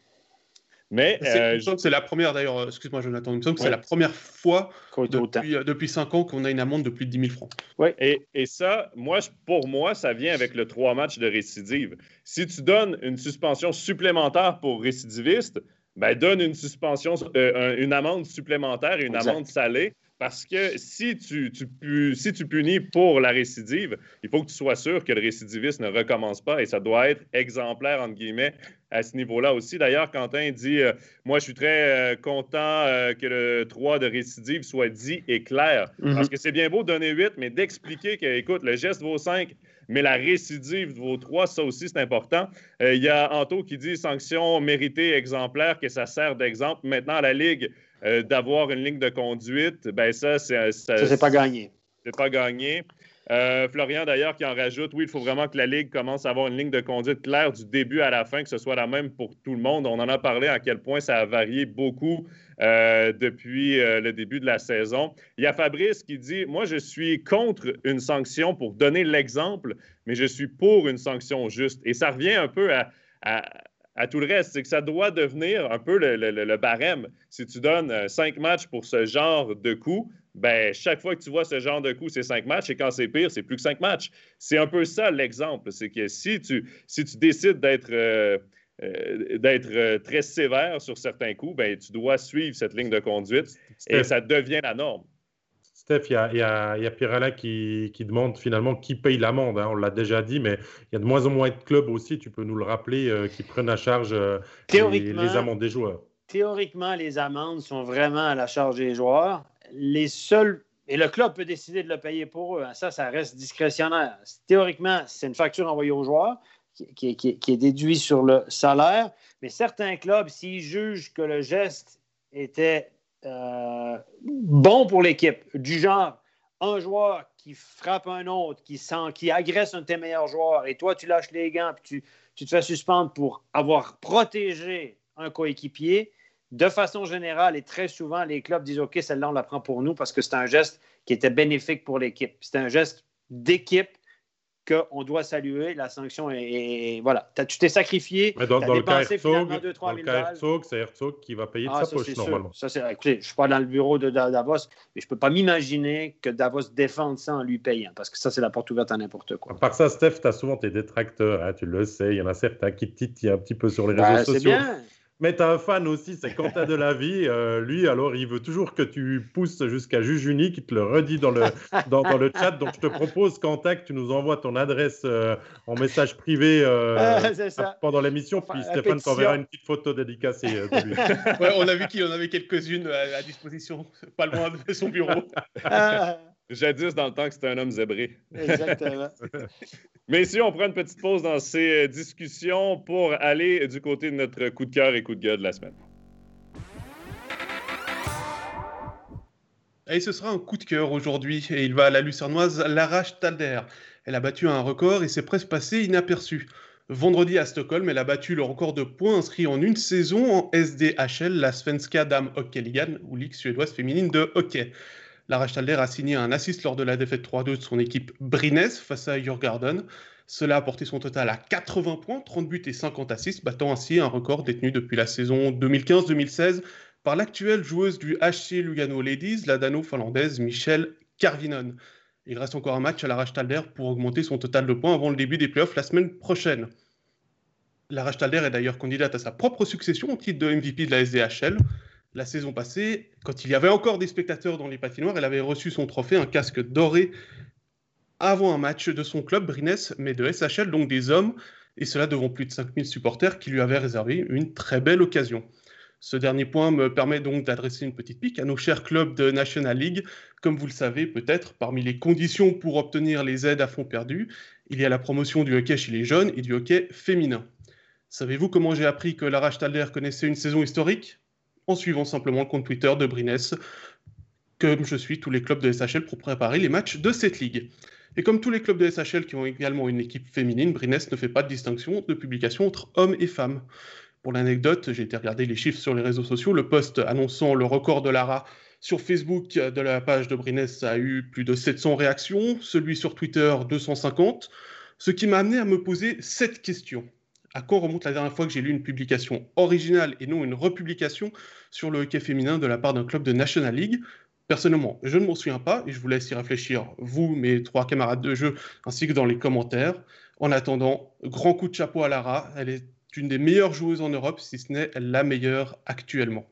Mais euh, c'est la première d'ailleurs, euh, excuse-moi Jonathan, il me semble que c'est la première fois depuis, euh, depuis 5 ans qu'on a une amende de plus de 10 000 francs. Oui, et, et, ça, moi, pour moi, ça vient avec le 3 matchs de récidive. Si tu donnes une suspension supplémentaire pour récidiviste, ben, donne une suspension, une amende supplémentaire et une amende salée. Parce que si tu, tu, si tu punis pour la récidive, il faut que tu sois sûr que le récidiviste ne recommence pas et ça doit être exemplaire, entre guillemets, à ce niveau-là aussi. D'ailleurs, Quentin dit euh, Moi, je suis très euh, content euh, que le 3 de récidive soit dit et clair. Mhm. Parce que c'est bien beau de donner 8, mais d'expliquer que, écoute, le geste vaut 5, mais la récidive vaut 3, ça aussi, c'est important. Il y a Anto qui dit Sanction méritée exemplaire, que ça sert d'exemple. Maintenant, à la Ligue, d'avoir une ligne de conduite, ben ça, c'est. Ça, c'est pas gagné. C'est pas gagné. Euh, Florian, d'ailleurs, qui en rajoute, oui, il faut vraiment que la Ligue commence à avoir une ligne de conduite claire du début à la fin, que ce soit la même pour tout le monde. On en a parlé à quel point ça a varié beaucoup euh, depuis euh, le début de la saison. Il y a Fabrice qui dit, moi, je suis contre une sanction pour donner l'exemple, mais je suis pour une sanction juste. Et ça revient un peu à, tout le reste, c'est que ça doit devenir un peu le, le barème. Si tu donnes cinq matchs pour ce genre de coup, ben, chaque fois que tu vois ce genre de coup, c'est cinq matchs, et quand c'est pire, c'est plus que cinq matchs. C'est un peu ça l'exemple. C'est que si tu, si tu décides d'être euh, euh, d'être euh, très sévère sur certains coups, ben, tu dois suivre cette ligne de conduite et ça devient la norme. Steph, il y a, y a, y a Pirella qui, qui, demande finalement qui paye l'amende. Hein. on l'a déjà dit, mais il y a de moins en moins de clubs aussi, tu peux nous le rappeler, qui prennent à charge les, les amendes des joueurs. Théoriquement, les amendes sont vraiment à la charge des joueurs les seuls. Et le club peut décider de le payer pour eux. Hein. Ça, ça reste discrétionnaire. Théoriquement, c'est une facture envoyée aux joueurs qui, est déduite sur le salaire. Mais certains clubs, s'ils jugent que le geste était euh, bon pour l'équipe, du genre un joueur qui frappe un autre, qui, sent, qui agresse un de tes meilleurs joueurs, et toi, tu lâches les gants, puis tu, tu te fais suspendre pour avoir protégé un coéquipier, de façon générale et très souvent, les clubs disent OK, celle-là, on la prend pour nous parce que c'est un geste qui était bénéfique pour l'équipe. C'est un geste d'équipe qu'on doit saluer. La sanction est. voilà. tu t'es sacrifié. Mais dans, dans le cas Herzog, c'est Herzog qui va payer de ah, sa poche normalement. Ça, écoutez, je ne suis pas dans le bureau de Davos, mais je ne peux pas m'imaginer que Davos défende ça en lui payant parce que ça, c'est la porte ouverte à n'importe quoi. À part ça, Steph, tu as souvent tes détracteurs. Hein, tu le sais. Il y en a certains qui titillent un petit peu sur les réseaux ben, sociaux. Bien. Mais tu as un fan aussi, c'est Quentin de la vie. Euh, lui, alors, il veut toujours que tu pousses jusqu'à Jujuni, qui te le redit dans le, dans, dans, le chat. Donc, je te propose, Quentin, que tu nous envoies ton adresse euh, en message privé euh, pendant l'émission. Puis Stéphane t'enverra une petite photo dédicacée de lui. ouais, on a vu qu'il en avait quelques-unes à, disposition, pas loin de son bureau. Jadis, dans le temps que c'était un homme zébré. Exactement. <laughs> Mais si on prend une petite pause dans ces discussions pour aller du côté de notre coup de cœur et coup de gueule de la semaine. Et ce sera un coup de cœur aujourd'hui et il va à la lucernoise Lara Stalder. Elle a battu un record et s'est presque passé inaperçue. Vendredi à Stockholm, elle a battu le record de points inscrits en une saison en SDHL, la Svenska Dam Hockey Ligan, ou Ligue suédoise féminine de hockey. Lara Stalder a signé un assist lors de la défaite 3-2 de son équipe Brines face à Jurgarden. Cela a porté son total à 80 points, 30 buts et 50 assists, battant ainsi un record détenu depuis la saison 2015-2016 par l'actuelle joueuse du HC Lugano Ladies, la dano-finlandaise Michelle Karvinen. Il reste encore un match à Lara Stalder pour augmenter son total de points avant le début des playoffs la semaine prochaine. Lara Stalder est d'ailleurs candidate à sa propre succession au titre de MVP de la SDHL la saison passée, quand il y avait encore des spectateurs dans les patinoires, elle avait reçu son trophée, un casque doré, avant un match de son club, Brines, mais de SHL, donc des hommes, et cela devant plus de 5000 supporters qui lui avaient réservé une très belle occasion. Ce dernier point me permet donc d'adresser une petite pique à nos chers clubs de National League. Comme vous le savez peut-être, parmi les conditions pour obtenir les aides à fonds perdus, il y a la promotion du hockey chez les jeunes et du hockey féminin. Savez-vous comment j'ai appris que Lara Stalder connaissait une saison historique? En suivant simplement le compte Twitter de Brines, comme je suis tous les clubs de SHL pour préparer les matchs de cette ligue. Et comme tous les clubs de SHL qui ont également une équipe féminine, Brines ne fait pas de distinction de publication entre hommes et femmes. Pour l'anecdote, j'ai été regarder les chiffres sur les réseaux sociaux. Le post annonçant le record de Lara sur Facebook de la page de Brines a eu plus de 700 réactions, celui sur Twitter 250, ce qui m'a amené à me poser cette question à quand remonte la dernière fois que j'ai lu une publication originale et non une republication sur le hockey féminin de la part d'un club de National League Personnellement, je ne m'en souviens pas et je vous laisse y réfléchir, vous, mes trois camarades de jeu, ainsi que dans les commentaires. En attendant, grand coup de chapeau à Lara. Elle est une des meilleures joueuses en Europe, si ce n'est la meilleure actuellement.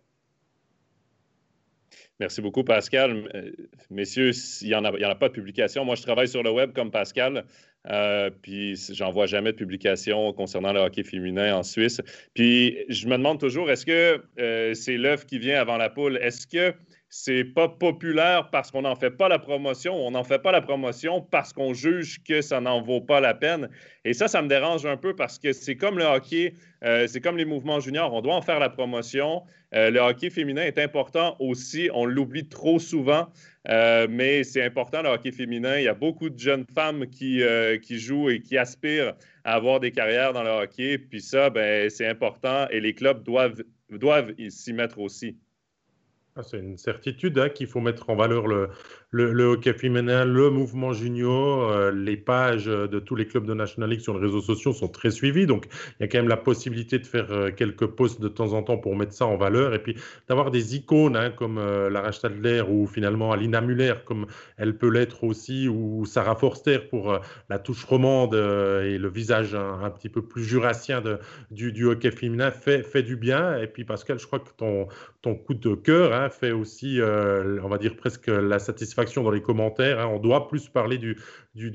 Merci beaucoup, Pascal. Euh, messieurs, il n'y en, a pas de publication. Moi, je travaille sur le web comme Pascal. Euh, puis j'en vois jamais de publication concernant le hockey féminin en Suisse. Puis je me demande toujours, est-ce que euh, c'est l'œuf qui vient avant la poule? Est-ce que c'est pas populaire parce qu'on n'en fait pas la promotion, on n'en fait pas la promotion parce qu'on juge que ça n'en vaut pas la peine. Et ça, ça me dérange un peu parce que c'est comme le hockey, euh, c'est comme les mouvements juniors, on doit en faire la promotion. le hockey féminin est important aussi, on l'oublie trop souvent. Euh, mais c'est important le hockey féminin. Il y a beaucoup de jeunes femmes qui, euh, qui jouent et qui aspirent à avoir des carrières dans le hockey. Puis ça, ben, c'est important et les clubs doivent, doivent s'y mettre aussi. Ah, c'est une certitude hein, qu'il faut mettre en valeur le, le, hockey féminin, le mouvement junior, euh, les pages de tous les clubs de National League sur les réseaux sociaux sont très suivies. Donc, il y a quand même la possibilité de faire euh, quelques posts de temps en temps pour mettre ça en valeur et puis d'avoir des icônes hein, comme euh, Lara Stadler ou finalement Alina Muller, comme elle peut l'être aussi, ou Sarah Forster pour la touche romande et le visage un, petit peu plus jurassien de, du, du, hockey féminin fait, fait du bien. Et puis, Pascal, je crois que ton, ton coup de cœur hein, fait aussi, on va dire, presque la satisfaction dans les commentaires. Hein. On doit plus parler du,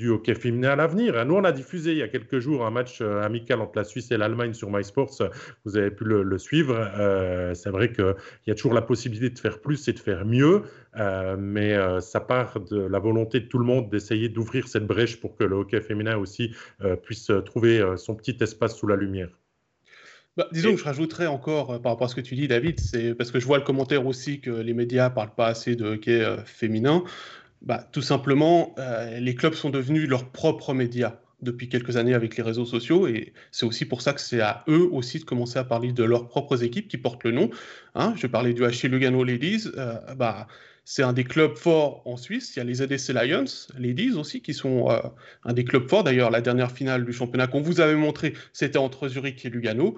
hockey féminin à l'avenir. Hein. Nous, on a diffusé il y a quelques jours un match euh, amical entre la Suisse et l'Allemagne sur MySports. Vous avez pu le, suivre. Euh, c'est vrai qu'il y a toujours la possibilité de faire plus et de faire mieux, euh, mais ça part de la volonté de tout le monde d'essayer d'ouvrir cette brèche pour que le hockey féminin aussi puisse trouver son petit espace sous la lumière. Bah, disons que je rajouterais encore par rapport à ce que tu dis, David, c'est parce que je vois le commentaire aussi que les médias parlent pas assez de hockey féminin. Bah, tout simplement, euh, les clubs sont devenus leurs propres médias depuis quelques années avec les réseaux sociaux et c'est aussi pour ça que c'est à eux aussi de commencer à parler de leurs propres équipes qui portent le nom. Hein. je parlais du HC Lugano Ladies, euh, bah, c'est un des clubs forts en Suisse. Il y a les ADC Lions, Ladies aussi, qui sont euh, un des clubs forts. D'ailleurs, la dernière finale du championnat qu'on vous avait montré, c'était entre Zurich et Lugano.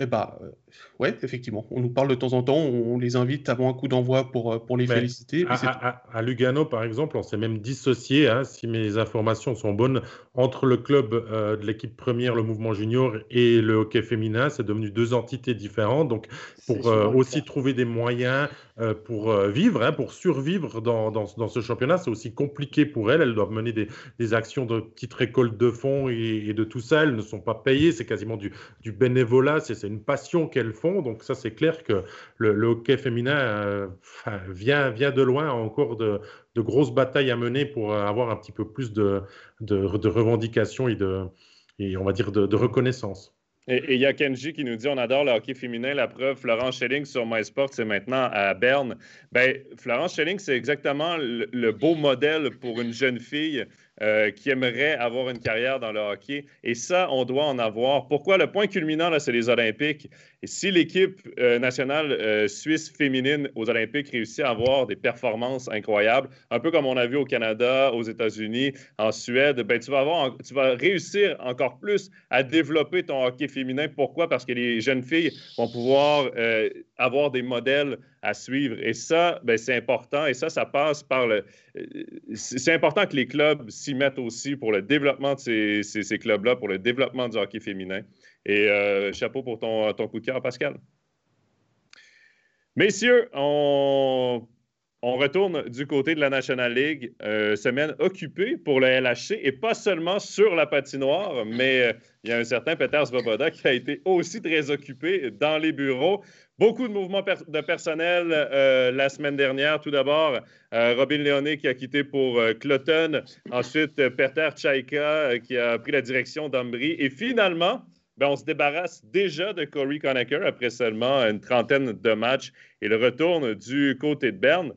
Eh euh, ouais, effectivement. On nous parle de temps en temps, on les invite avant un coup d'envoi pour, euh, pour les féliciter. À, Lugano, par exemple, on s'est même dissocié, hein, si mes informations sont bonnes, entre le club euh, de l'équipe première, le mouvement junior, et le hockey féminin. C'est devenu deux entités différentes. Donc, pour euh, aussi trouver des moyens euh, pour vivre, hein, pour survivre dans, dans, ce championnat, c'est aussi compliqué pour elles. Elles doivent mener des, des actions de petites récoltes de fonds et, de tout ça. Elles ne sont pas payées. C'est quasiment du, du bénévolat. C'est une passion qu'elles font. Donc, ça, c'est clair que le, hockey féminin vient, vient de loin encore de, de grosses batailles à mener pour euh, avoir un petit peu plus de, de, revendications et, de, et on va dire de, reconnaissance. Et il y a Kenji qui nous dit on adore le hockey féminin. La preuve, Florence Schelling sur MySport, c'est maintenant à Berne. Ben, Florence Schelling, c'est exactement le, beau modèle pour une jeune fille euh, qui aimerait avoir une carrière dans le hockey. Et ça, on doit en avoir. Pourquoi? Le point culminant, là, c'est les Olympiques. Et si l'équipe euh, nationale euh, suisse féminine aux Olympiques réussit à avoir des performances incroyables, un peu comme on a vu au Canada, aux États-Unis, en Suède, ben, tu, vas avoir, tu vas réussir encore plus à développer ton hockey féminin. Pourquoi? Parce que les jeunes filles vont pouvoir avoir des modèles à suivre. Et ça, ben, c'est important. Et ça, ça passe par le. C'est important que les clubs s'y mettent aussi pour le développement de ces, ces, clubs-là, pour le développement du hockey féminin. Et euh, chapeau pour ton, ton coup de cœur, Pascal. Messieurs, on, on retourne du côté de la National League. Euh, semaine occupée pour le LHC et pas seulement sur la patinoire, mais euh, il y a un certain Peter Svoboda qui a été aussi très occupé dans les bureaux. Beaucoup de mouvements de personnel euh, la semaine dernière. Tout d'abord, euh, Robin Léoné qui a quitté pour euh, Cloton. Ensuite, Peter Chaika qui a pris la direction d'Ambry. Et finalement, ben, on se débarrasse déjà de Corey Conacher après seulement une trentaine de matchs le retourne du côté de Berne.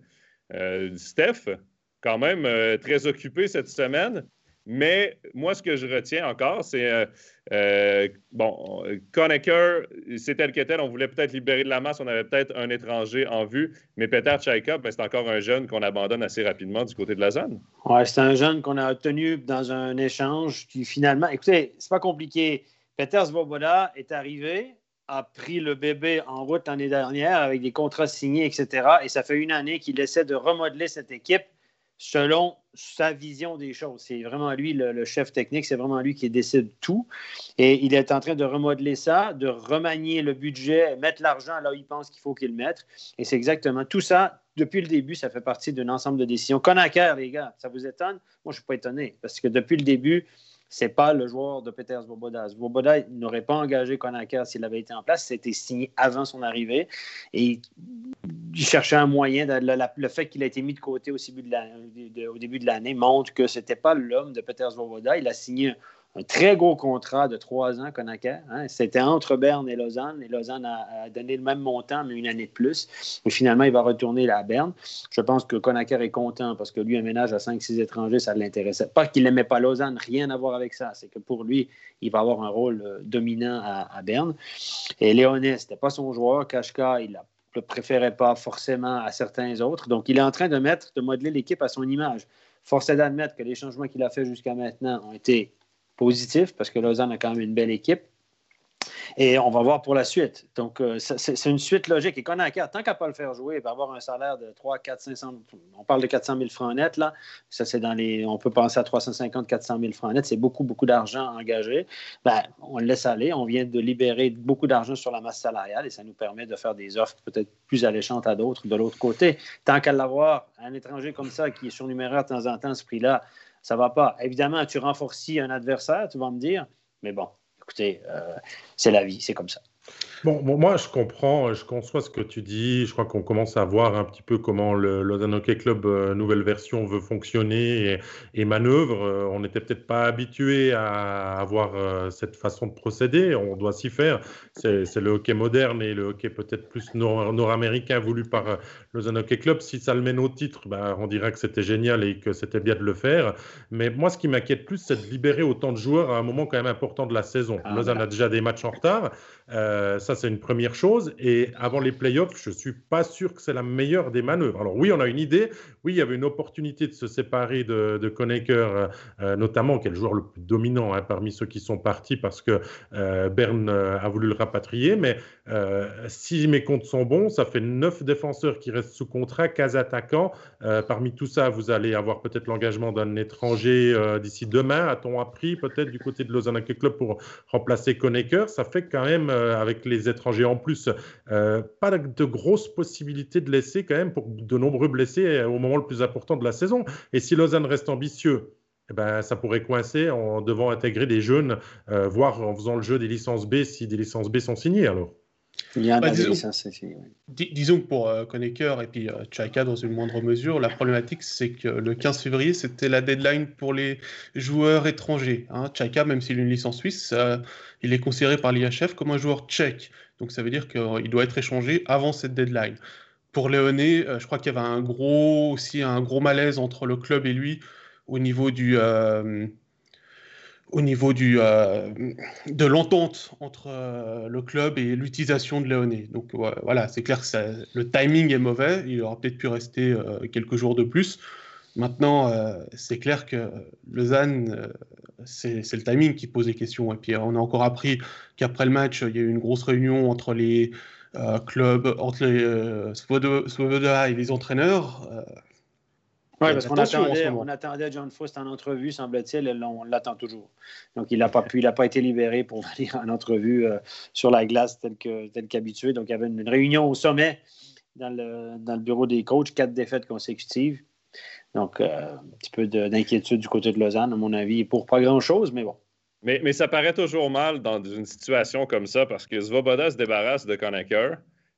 Steph, quand même très occupé cette semaine. Mais moi, ce que je retiens encore, c'est euh, euh, bon, Conacher, c'est tel que. On voulait peut-être libérer de la masse. On avait peut-être un étranger en vue. Mais Peter Tchaïka, ben, c'est encore un jeune qu'on abandonne assez rapidement du côté de la zone. Oui, c'est un jeune qu'on a obtenu dans un échange qui finalement. Écoutez, c'est pas compliqué. Peter Svoboda est arrivé, a pris le bébé en route l'année dernière avec des contrats signés, etc. Et ça fait une année qu'il essaie de remodeler cette équipe selon sa vision des choses. C'est vraiment lui, le, chef technique, c'est vraiment lui qui décide tout. Et il est en train de remodeler ça, de remanier le budget, mettre l'argent là où il pense qu'il faut qu'il le mette. Et c'est exactement tout ça. Depuis le début, ça fait partie d'un ensemble de décisions. Conacher, les gars, ça vous étonne? Moi, je ne suis pas étonné parce que depuis le début, c'est pas le joueur de Peter Svoboda. Svoboda n'aurait pas engagé Conacher s'il avait été en place. C'était signé avant son arrivée. Et il cherchait un moyen. le, fait qu'il a été mis de côté au début de l'année montre que ce n'était pas l'homme de Peter Svoboda. Il a signé un très gros contrat de trois ans, Conacher. Hein. C'était entre Berne et Lausanne. Et Lausanne a, donné le même montant, mais une année de plus. Et finalement, il va retourner à Berne. Je pense que Conacher est content parce que lui, un ménage à 5-6 étrangers, ça ne l'intéressait pas. qu'il n'aimait pas Lausanne, rien à voir avec ça. C'est que pour lui, il va avoir un rôle euh, dominant à, Berne. Et Léonis, ce n'était pas son joueur. Kashka, il ne le préférait pas forcément à certains autres. Donc, il est en train de mettre, de modeler l'équipe à son image. Force est d'admettre que les changements qu'il a fait jusqu'à maintenant ont été positif parce que Lausanne a quand même une belle équipe. Et on va voir pour la suite. Donc, euh, c'est une suite logique. Et Conacher, tant qu'à ne pas le faire jouer, avoir un salaire de 3, 4, 500. On parle de 400 000 francs net, là. Ça, c'est dans les. On peut penser à 350, 400 000 francs net. C'est beaucoup, beaucoup d'argent engagé. Ben, on le laisse aller. On vient de libérer beaucoup d'argent sur la masse salariale et ça nous permet de faire des offres peut-être plus alléchantes à d'autres de l'autre côté. Tant qu'à l'avoir, un étranger comme ça qui est surnuméraire de temps en temps, ce prix-là, ça va pas. Évidemment, tu renforces un adversaire, tu vas me dire, mais bon, écoutez, euh, c'est la vie, c'est comme ça. Bon, moi, je comprends, je conçois ce que tu dis. Je crois qu'on commence à voir un petit peu comment le Lausanne Hockey Club euh, nouvelle version veut fonctionner et, manœuvre. Euh, on n'était peut-être pas habitué à avoir euh, cette façon de procéder. On doit s'y faire. C'est le hockey moderne et le hockey peut-être plus nord-américain voulu par Lausanne Hockey Club. Si ça le mène au titre, ben, on dirait que c'était génial et que c'était bien de le faire. Mais moi, ce qui m'inquiète plus, c'est de libérer autant de joueurs à un moment quand même important de la saison. Ah, Lausanne a déjà des matchs en retard. ça, c'est une première chose. Et avant les playoffs, je ne suis pas sûr que c'est la meilleure des manœuvres. Alors oui, on a une idée. Oui, il y avait une opportunité de se séparer de, de Conacher, euh, notamment, qui est le joueur le plus dominant hein, parmi ceux qui sont partis parce que euh, Berne euh, a voulu le rapatrier. Mais si mes comptes sont bons, ça fait neuf défenseurs qui restent sous contrat, 15 attaquants. parmi tout ça, vous allez avoir peut-être l'engagement d'un étranger d'ici demain, a-t-on appris, peut-être du côté de Lausanne Club pour remplacer Conacher. Ça fait quand même, avec les étrangers en plus, pas de grosses possibilités de laisser quand même pour de nombreux blessés au moment le plus important de la saison. Et si Lausanne reste ambitieux, eh ben, ça pourrait coincer en devant intégrer des jeunes, euh, voire en faisant le jeu des licences B si des licences B sont signées alors. Il y a Bah, des disons- licences, c'est- oui. Dis- disons que pour euh, et puis euh, Tchaka dans une moindre mesure, la problématique c'est que le 15 février c'était la deadline pour les joueurs étrangers. Hein. Tchaka, même s'il a une licence suisse, euh, il est considéré par l'IHF comme un joueur tchèque. Donc ça veut dire qu'il doit être échangé avant cette deadline. Pour Léoné, euh, je crois qu'il y avait un gros, aussi un gros malaise entre le club et lui au niveau du, euh, au niveau du, euh, de l'entente entre le club et l'utilisation de Léoné. Donc voilà, c'est clair que le timing est mauvais. Il aurait peut-être pu rester quelques jours de plus. Maintenant, euh, c'est clair que Lausanne, euh, c'est le timing qui pose les questions. Et puis on a encore appris qu'après le match, il y a eu une grosse réunion entre les euh, clubs, entre les euh, Svoboda et les entraîneurs. Euh, Oui, parce qu'on attendait, on attendait John Faust en entrevue, semble-t-il, et on l'attend toujours. Donc, il n'a pas pu, il n'a pas été libéré pour <laughs> venir en entrevue euh, sur la glace tel qu'habitué. Donc, il y avait une, une réunion au sommet dans le, dans le bureau des coachs, quatre défaites consécutives. Donc, euh, un petit peu de- d'inquiétude du côté de Lausanne, à mon avis, pour pas grand-chose, mais bon. Mais, mais ça paraît toujours mal dans une situation comme ça parce que Svoboda se débarrasse de Conacher.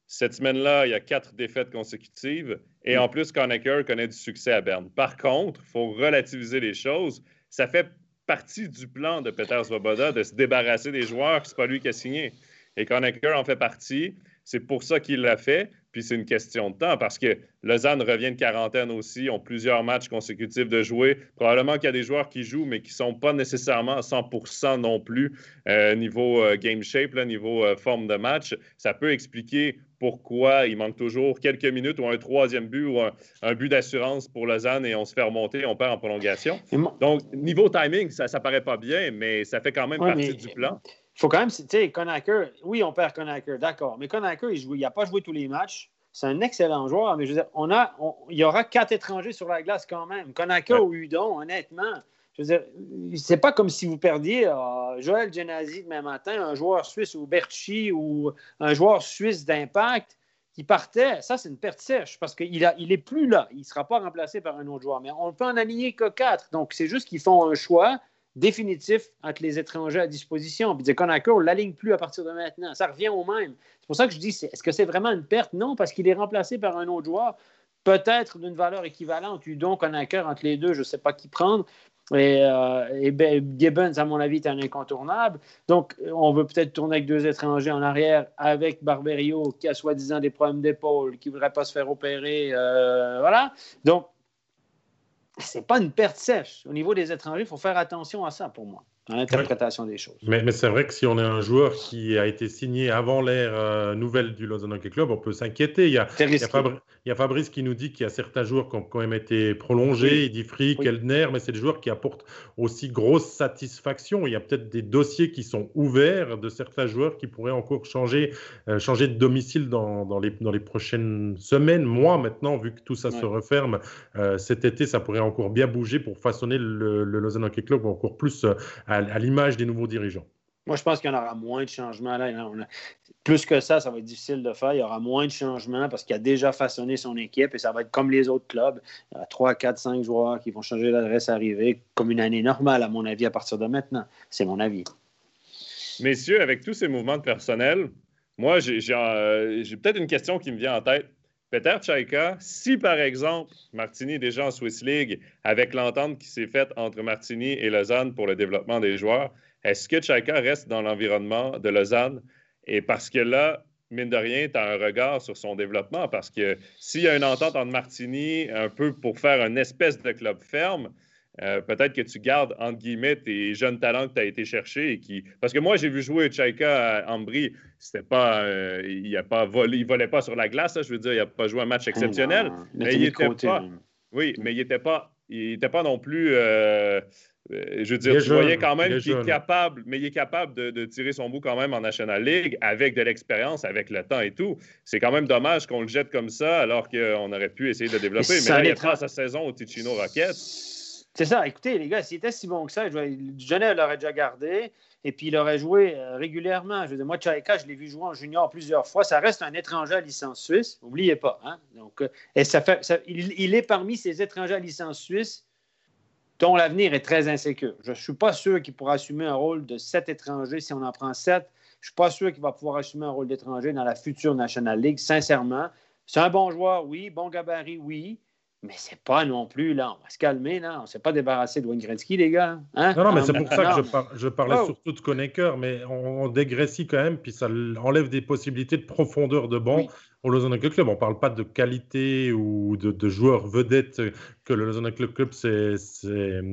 Cette semaine-là, il y a quatre défaites consécutives et en plus, Conacher connaît du succès à Berne. Par contre, il faut relativiser les choses. Ça fait partie du plan de Peter Svoboda de se débarrasser des joueurs que ce n'est pas lui qui a signé. Et Conacher en fait partie. C'est pour ça qu'il l'a fait. Puis c'est une question de temps parce que Lausanne revient de quarantaine aussi, ont plusieurs matchs consécutifs de jouer. Probablement qu'il y a des joueurs qui jouent, mais qui ne sont pas nécessairement à 100% non plus euh, niveau euh, game shape, là, niveau euh, forme de match. Ça peut expliquer pourquoi il manque toujours quelques minutes ou un troisième but ou un, un but d'assurance pour Lausanne et on se fait remonter, on perd en prolongation. Donc, niveau timing, ça ne paraît pas bien, mais ça fait quand même Ouais, partie mais- du plan. Il faut quand même, tu sais, Conacher, oui, on perd Conacher, d'accord. Mais Conacher, il n'a pas joué tous les matchs. C'est un excellent joueur, mais je veux dire, on a, on- il y aura quatre étrangers sur la glace quand même. Conacher Ouais. ou Hudon, honnêtement, je veux dire, c'est pas comme si vous perdiez euh, Joël Genazi demain matin, un joueur suisse ou Berchi ou un joueur suisse d'impact qui partait. Ça, c'est une perte sèche parce qu'il il est plus là. Il ne sera pas remplacé par un autre joueur. Mais on peut en aligner que quatre. Donc, c'est juste qu'ils font un choix définitif entre les étrangers à disposition. Puis dire Conacher, on ne l'aligne plus à partir de maintenant. Ça revient au même. C'est pour ça que je dis, est-ce que c'est vraiment une perte? Non, parce qu'il est remplacé par un autre joueur, peut-être d'une valeur équivalente. Udon, Conacher, entre les deux, je ne sais pas qui prendre. Et, euh, et ben, Gibbons, à mon avis, est un incontournable. Donc, on veut peut-être tourner avec deux étrangers en arrière, avec Barberio, qui a soi-disant des problèmes d'épaule, qui ne voudrait pas se faire opérer. euh, voilà. Donc, c'est pas une perte sèche. Au niveau des étrangers, il faut faire attention à ça pour moi, dans l'interprétation des choses. Mais, mais c'est vrai que si on est un joueur qui a été signé avant l'ère euh, nouvelle du Lausanne Hockey Club, on peut s'inquiéter. Il y a, il il y Fabrice qui nous dit qu'il y a certains joueurs qui ont quand même été prolongés. Il dit Frick, Oui. Eldner, mais c'est des joueurs qui apportent aussi grosse satisfaction. Il y a peut-être des dossiers qui sont ouverts de certains joueurs qui pourraient encore changer, euh, changer de domicile dans, dans les, dans les prochaines semaines, mois maintenant, vu que tout ça se referme. Euh, cet été, ça pourrait encore bien bouger pour façonner le, le Lausanne Hockey Club encore plus euh, à, à l'image des nouveaux dirigeants. Moi, je pense qu'il y en aura moins de changements. Là. On a- Plus que ça, ça va être difficile de faire. Il y aura moins de changements parce qu'il a déjà façonné son équipe et ça va être comme les autres clubs. Il y a 3, 4, 5 joueurs qui vont changer d'adresse arrivée comme une année normale, à mon avis, à partir de maintenant. C'est mon avis. Messieurs, avec tous ces mouvements de personnel, moi, j'ai euh, j'ai peut-être une question qui me vient en tête. Peter Tchaika, si par exemple Martini est déjà en Swiss League avec l'entente qui s'est faite entre Martini et Lausanne pour le développement des joueurs, est-ce que Tchaika reste dans l'environnement de Lausanne? Et parce que là, mine de rien, tu as un regard sur son développement parce que s'il y a une entente entre Martini un peu pour faire une espèce de club ferme, euh, peut-être que tu gardes, entre guillemets, tes jeunes talents que tu as été chercher. Et qui... Parce que moi, j'ai vu jouer Chaika à Ambry. C'était pas, euh, il a pas volé, il volait pas sur la glace. je veux dire, il n'a pas joué un match exceptionnel. mais il était pas. Oui, mais il n'était pas, il était pas non plus. Euh, je veux dire, tu voyais quand même qu'il est capable, mais il est capable de, tirer son bout quand même en National League avec de l'expérience, avec le temps et tout. C'est quand même dommage qu'on le jette comme ça alors qu'on aurait pu essayer de développer. Mais, là, il a sa saison au Ticino Rockets. C'est ça. Écoutez, les gars, s'il était si bon que ça, Genève l'aurait déjà gardé et puis il aurait joué euh, régulièrement. Je veux dire, moi, Tchaïka, je l'ai vu jouer en junior plusieurs fois. Ça reste un étranger à licence suisse. N'oubliez pas. Hein? Donc, euh, et ça fait, il, est parmi ces étrangers à licence suisse dont l'avenir est très insécure. Je ne suis pas sûr qu'il pourra assumer un rôle de sept étrangers si on en prend sept. Je ne suis pas sûr qu'il va pouvoir assumer un rôle d'étranger dans la future National League, sincèrement. C'est un bon joueur, oui. Bon gabarit, oui. Mais c'est pas non plus, là, on va se calmer, là. On ne s'est pas débarrassé de Wayne Gretzky, les gars. Hein? Non, non, mais c'est pour ça que je, parlais oh. surtout de Konecker, mais on, on, dégrécie quand même, puis ça enlève des possibilités de profondeur de banc au Lausanne Club. On ne parle pas de qualité ou de, joueurs vedettes que le Lausanne Club s'est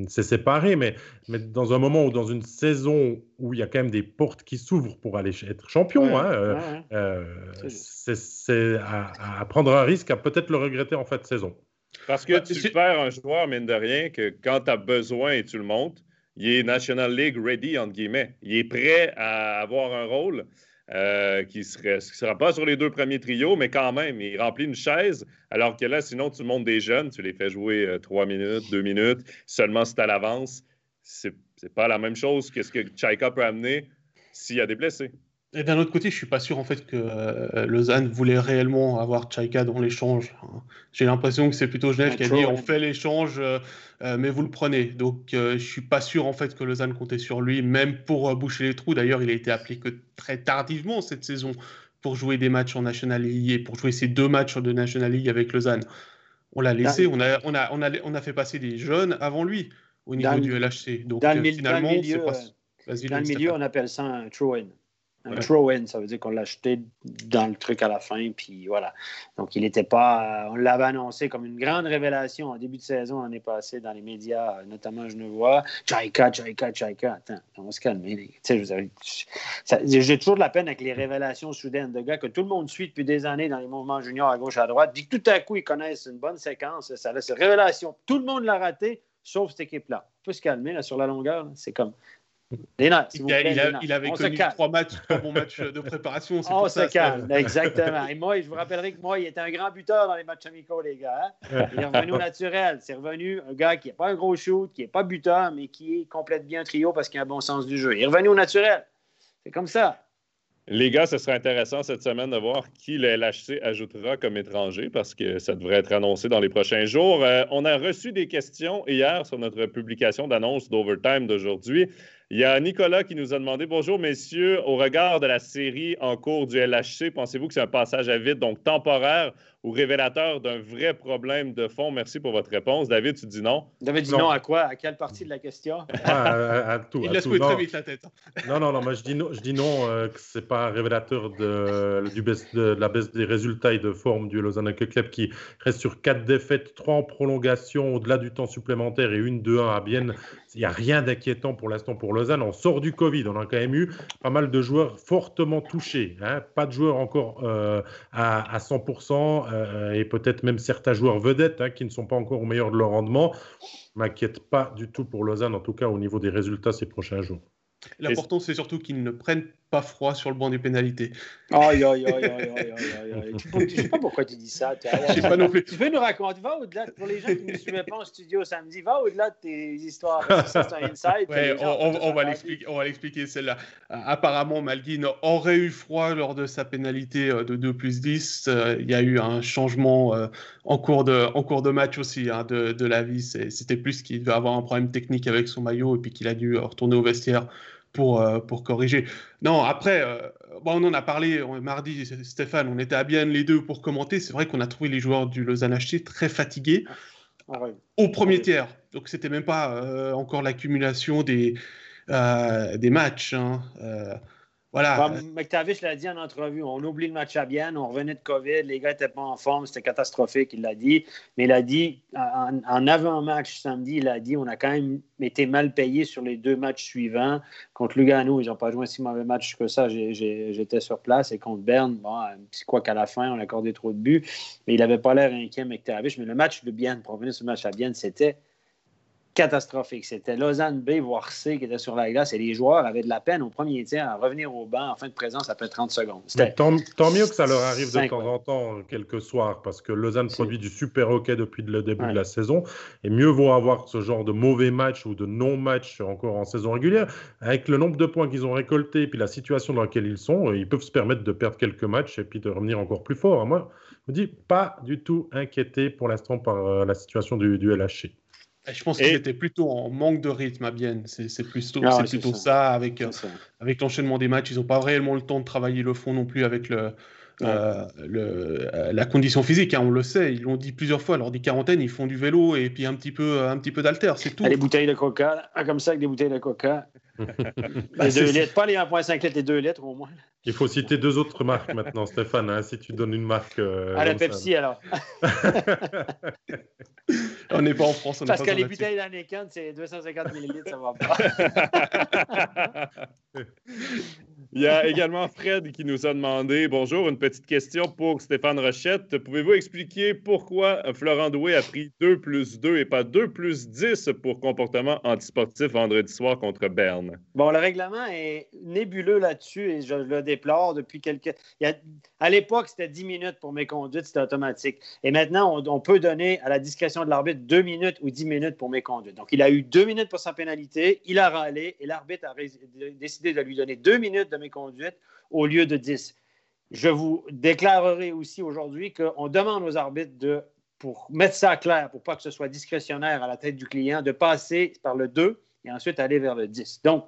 séparé, mais, mais dans un moment ou dans une saison où il y a quand même des portes qui s'ouvrent pour aller être champion, hein, euh, euh, c'est à, à prendre un risque, à peut-être le regretter en fin de saison. Parce que tu perds un joueur, mine de rien, que quand tu as besoin et tu le montes, il est National League ready, entre guillemets. Il est prêt à avoir un rôle euh, qui ne sera pas sur les deux premiers trios, mais quand même, il remplit une chaise. Alors que là, sinon, tu montes des jeunes, tu les fais jouer euh, trois minutes, deux minutes, seulement si tu à l'avance. C'est pas la même chose que ce que Chaika peut amener s'il y a des blessés. Et d'un autre côté, je suis pas sûr en fait que euh, Lausanne voulait réellement avoir Chaika dans l'échange. Hein. J'ai l'impression que c'est plutôt Genève qui a dit on fait l'échange, euh, euh, mais vous le prenez. Donc je suis pas sûr en fait que Lausanne comptait sur lui, même pour boucher les trous. D'ailleurs, il a été appelé que très tardivement cette saison pour jouer des matchs en National League et pour jouer ces deux matchs de National League avec Lausanne. On l'a laissé, on a, on, a, on, a, on a fait passer des jeunes avant lui au niveau du LHC. Donc finalement, c'est pas. Dans le milieu, on appelle ça un throw-in. Un throw-in, ça veut dire qu'on l'a acheté dans le truc à la fin, puis voilà. Donc, il n'était pas. On l'avait annoncé comme une grande révélation en début de saison l'année passée dans les médias, notamment je ne vois. Chaika, Chaika, Chaika. Attends, on va se calmer. J'ai toujours de la peine avec les révélations soudaines de gars que tout le monde suit depuis des années dans les mouvements juniors à gauche, à droite. Puis tout à coup, ils connaissent une bonne séquence. Ça laisse révélation. Tout le monde l'a raté, sauf cette équipe-là. On peut se calmer là, sur la longueur. C'est comme il, avait connu trois matchs, trois bons matchs de préparation. <laughs> On se calme, exactement. Et moi, je vous rappellerai que moi, il était un grand buteur dans les matchs amicaux, les gars. Hein. Il est revenu au naturel. C'est revenu un gars qui n'est pas un gros shoot, qui n'est pas buteur, mais qui complète bien trio parce qu'il a un bon sens du jeu. Il est revenu au naturel. C'est comme ça. Les gars, ce serait intéressant cette semaine de voir qui le LHC ajoutera comme étranger parce que ça devrait être annoncé dans les prochains jours. Euh, on a reçu des questions hier sur notre publication d'annonce d'Overtime d'aujourd'hui. Il y a Nicolas qui nous a demandé Bonjour, messieurs, au regard de la série en cours du LHC, pensez-vous que c'est un passage à vide, donc temporaire, ou révélateur d'un vrai problème de fond? Merci pour votre réponse. David, tu dis non. David dit non, à quoi? À quelle partie de la question? à, tout. <laughs> Il laisse très vite la tête. Hein. Non, non, non, moi je dis non, je dis non euh, que ce n'est pas un révélateur de, du de, la baisse des résultats et de forme du Lausanne Hockey Club qui reste sur quatre défaites, trois en prolongation au-delà du temps supplémentaire et une 2-1 à Bienne. Il n'y a rien d'inquiétant pour l'instant pour Lausanne. On sort du Covid. On a quand même eu pas mal de joueurs fortement touchés. Hein. Pas de joueurs encore euh, à, à 100%. Euh, et peut-être même certains joueurs vedettes hein, qui ne sont pas encore au meilleur de leur rendement. M'inquiète pas du tout pour Lausanne, en tout cas au niveau des résultats ces prochains jours. L'important, c'est surtout qu'ils ne prennent pas froid sur le banc des pénalités. Aïe, aïe, aïe, aïe, aïe, Je ne sais pas pourquoi tu dis ça. Je sais pas non plus. Tu peux nous raconter, va au-delà, pour les gens qui ne suivaient pas en studio samedi, va au-delà de tes histoires. c'est un insight. Ouais, on, on, va l'expliquer celle-là. Apparemment, Malguin aurait eu froid lors de sa pénalité euh, de 2 plus 10. Euh, il y a eu un changement euh, en cours de, en cours de match aussi hein, de, de la vie. C'était plus qu'il devait avoir un problème technique avec son maillot et puis qu'il a dû retourner au vestiaire pour, euh, pour corriger. Non, après, euh, bon, on en a parlé mardi, Stéphane, on était à bien les deux pour commenter. C'est vrai qu'on a trouvé les joueurs du Lausanne HC très fatigués ah au premier tiers. Donc, c'était même pas euh, encore l'accumulation des, des matchs. Hein. Voilà. McTavish l'a dit en entrevue, on oublie le match à Bienne, on revenait de COVID, les gars n'étaient pas en forme, c'était catastrophique, il l'a dit. Mais il a dit, en, avant-match samedi, il a dit, on a quand même été mal payé sur les deux matchs suivants. Contre Lugano, ils n'ont pas joué un si mauvais match que ça, j'étais sur place. Et contre Berne, bon, c'est quoi qu'à la fin, on a accordé trop de buts. Mais il n'avait pas l'air inquiet, McTavish. Mais le match de Bienne, pour revenir sur le match à Bienne, c'était catastrophique. C'était Lausanne B, voire C qui était sur la glace et les joueurs avaient de la peine au premier tiers à revenir au banc en fin de présence après 30 secondes. Tant, tant, mieux que ça leur arrive de temps en temps, quelques soirs, parce que Lausanne produit du super hockey depuis le début de la saison. Et mieux vaut avoir ce genre de mauvais match ou de non-match encore en saison régulière. Avec le nombre de points qu'ils ont récoltés et puis la situation dans laquelle ils sont, ils peuvent se permettre de perdre quelques matchs et puis de revenir encore plus fort. Moi, je me dis pas du tout inquiété pour l'instant par euh, la situation du, du LHC. Je pense qu'il était plutôt en manque de rythme à Bienne. C'est plutôt, ah plutôt ça. avec, euh, avec l'enchaînement des matchs. Ils n'ont pas réellement le temps de travailler le fond non plus avec le, euh, le, euh, la condition physique. Hein, on le sait, ils l'ont dit plusieurs fois. Lors des quarantaines, ils font du vélo et puis un petit peu, un petit peu d'alter, c'est tout. Les bouteilles de coca, comme ça avec des bouteilles de coca. <laughs> les 2 litres, pas les 1,5 litres, les 2 litres au moins. Il faut citer deux autres marques maintenant, Stéphane, hein, si tu donnes une marque. Euh, à la Pepsi, alors. on n'est pas en France. On Parce que les bouteilles d'Anneken, c'est 250 millilitres, ça va pas. <laughs> Il y a également Fred qui nous a demandé Bonjour, une petite question pour Stéphane Rochette. Pouvez-vous expliquer pourquoi Florent Doué a pris 2 plus 2 et pas 2 plus 10 pour comportement antisportif vendredi soir contre Berne? Bon, le règlement est nébuleux là-dessus et je le déplore depuis quelques. À l'époque, c'était 10 minutes pour mes conduites, c'était automatique. Et maintenant, on, peut donner à la discrétion de l'arbitre 2 minutes ou 10 minutes pour mes conduites. Donc, il a eu 2 minutes pour sa pénalité, il a râlé et l'arbitre a décidé de lui donner 2 minutes de conduites au lieu de 10. Je vous déclarerai aussi aujourd'hui qu'on demande aux arbitres de, pour mettre ça clair, pour pas que ce soit discrétionnaire à la tête du client, de passer par le 2 et ensuite aller vers le 10. Donc,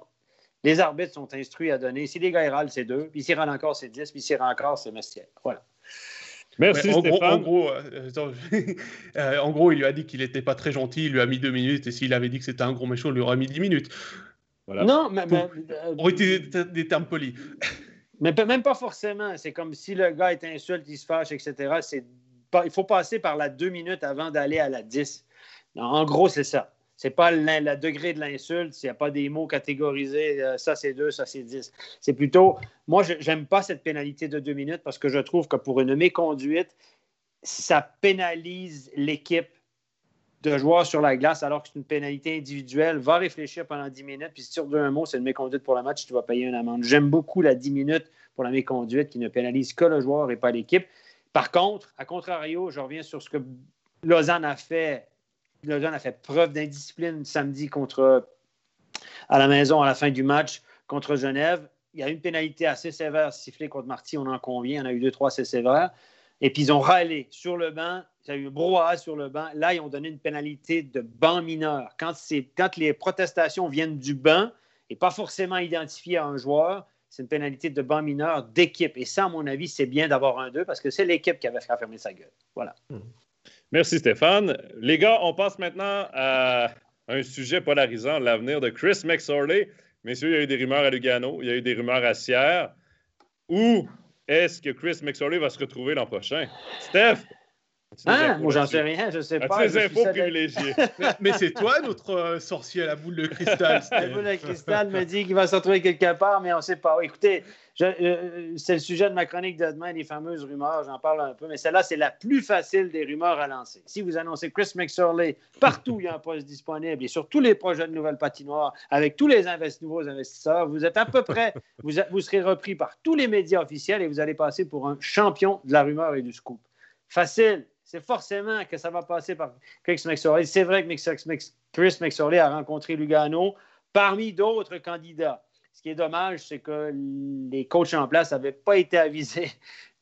les arbitres sont instruits à donner. Si les gars râlent, c'est 2, puis s'ils râlent encore, c'est 10, puis s'ils râlent encore, c'est Mestier. Voilà. Merci, en Stéphane. Gros, euh, <laughs> euh, en, gros, il lui a dit qu'il n'était pas très gentil, il lui a mis deux minutes, et s'il avait dit que c'était un gros méchant, il lui aurait mis 10 minutes. Non, mais. mais pour utiliser des termes polis. <laughs> Mais même pas forcément. C'est comme si le gars est insulte, il se fâche, etc. Pas, il faut passer par la deux minutes avant d'aller à la 10. En gros, c'est ça. C'est pas le degré de l'insulte, il n'y a pas des mots catégorisés, euh, ça c'est deux, ça c'est dix. C'est plutôt, moi, je n'aime pas cette pénalité de deux minutes parce que je trouve que pour une méconduite, ça pénalise l'équipe de joueurs sur la glace alors que c'est une pénalité individuelle, va réfléchir pendant 10 minutes, puis si tu redonnes un mot, c'est une méconduite pour le match, tu vas payer une amende. J'aime beaucoup la 10 minutes pour la méconduite qui ne pénalise que le joueur et pas l'équipe. Par contre, à contrario, je reviens sur ce que Lausanne a fait. Lausanne a fait preuve d'indiscipline samedi contre à la maison à la fin du match contre Genève. Il y a une pénalité assez sévère sifflée contre Marty, on en convient. En a eu deux, trois assez sévères. Et puis ils ont râlé sur le banc il y a eu brouhaha sur le banc. Là, ils ont donné une pénalité de banc mineur. Quand, les protestations viennent du banc et pas forcément identifiées à un joueur, c'est une pénalité de banc mineur d'équipe. Et ça, à mon avis, c'est bien d'avoir un 2 parce que c'est l'équipe qui avait fermer sa gueule. Voilà. Hmm. Merci Stéphane. Les gars, on passe maintenant à un sujet polarisant, l'avenir de Chris McSorley. Messieurs, il y a eu des rumeurs à Lugano, il y a eu des rumeurs à Sierre. Où est-ce que Chris McSorley va se retrouver l'an prochain? Steph, ah, moi, j'en sais rien, je sais pas. infos privilégiées? <laughs> mais, c'est toi, notre euh, sorcier à la boule de cristal. la boule de cristal me dit qu'il va se retrouver quelque part, mais on ne sait pas. Écoutez, euh, c'est le sujet de ma chronique de demain, les fameuses rumeurs, j'en parle un peu, mais celle-là, c'est la plus facile des rumeurs à lancer. Si vous annoncez Chris McSorley, partout où il y a un poste disponible et sur tous les projets de nouvelles patinoires, avec tous les nouveaux investisseurs, vous êtes à peu près, vous, vous serez repris par tous les médias officiels et vous allez passer pour un champion de la rumeur et du scoop. Facile, c'est forcément que ça va passer par Chris McSorley. C'est vrai que Chris McSorley a rencontré Lugano parmi d'autres candidats. Ce qui est dommage, c'est que les coachs en place n'avaient pas été avisés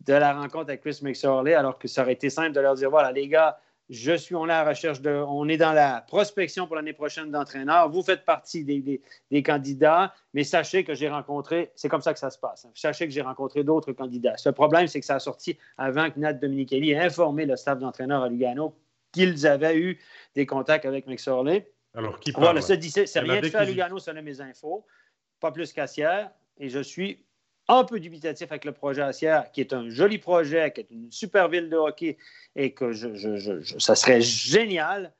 de la rencontre avec Chris McSorley, alors que ça aurait été simple de leur dire voilà, les gars, je suis, on est à la recherche de, on est dans la prospection pour l'année prochaine d'entraîneur. Vous faites partie des, candidats, mais sachez que j'ai rencontré, c'est comme ça que ça se passe. Hein. Sachez que j'ai rencontré d'autres candidats. Ce problème, c'est que ça a sorti avant que Nat Dominichelli ait informé le staff d'entraîneur à Lugano qu'ils avaient eu des contacts avec McSorley. Alors, qui parle? Voilà, c'est rien de fait à Lugano, ça mes infos. Pas plus qu'à Et je suis un peu dubitatif avec le projet Assière, qui est un joli projet, qui est une super ville de hockey et que ça serait génial.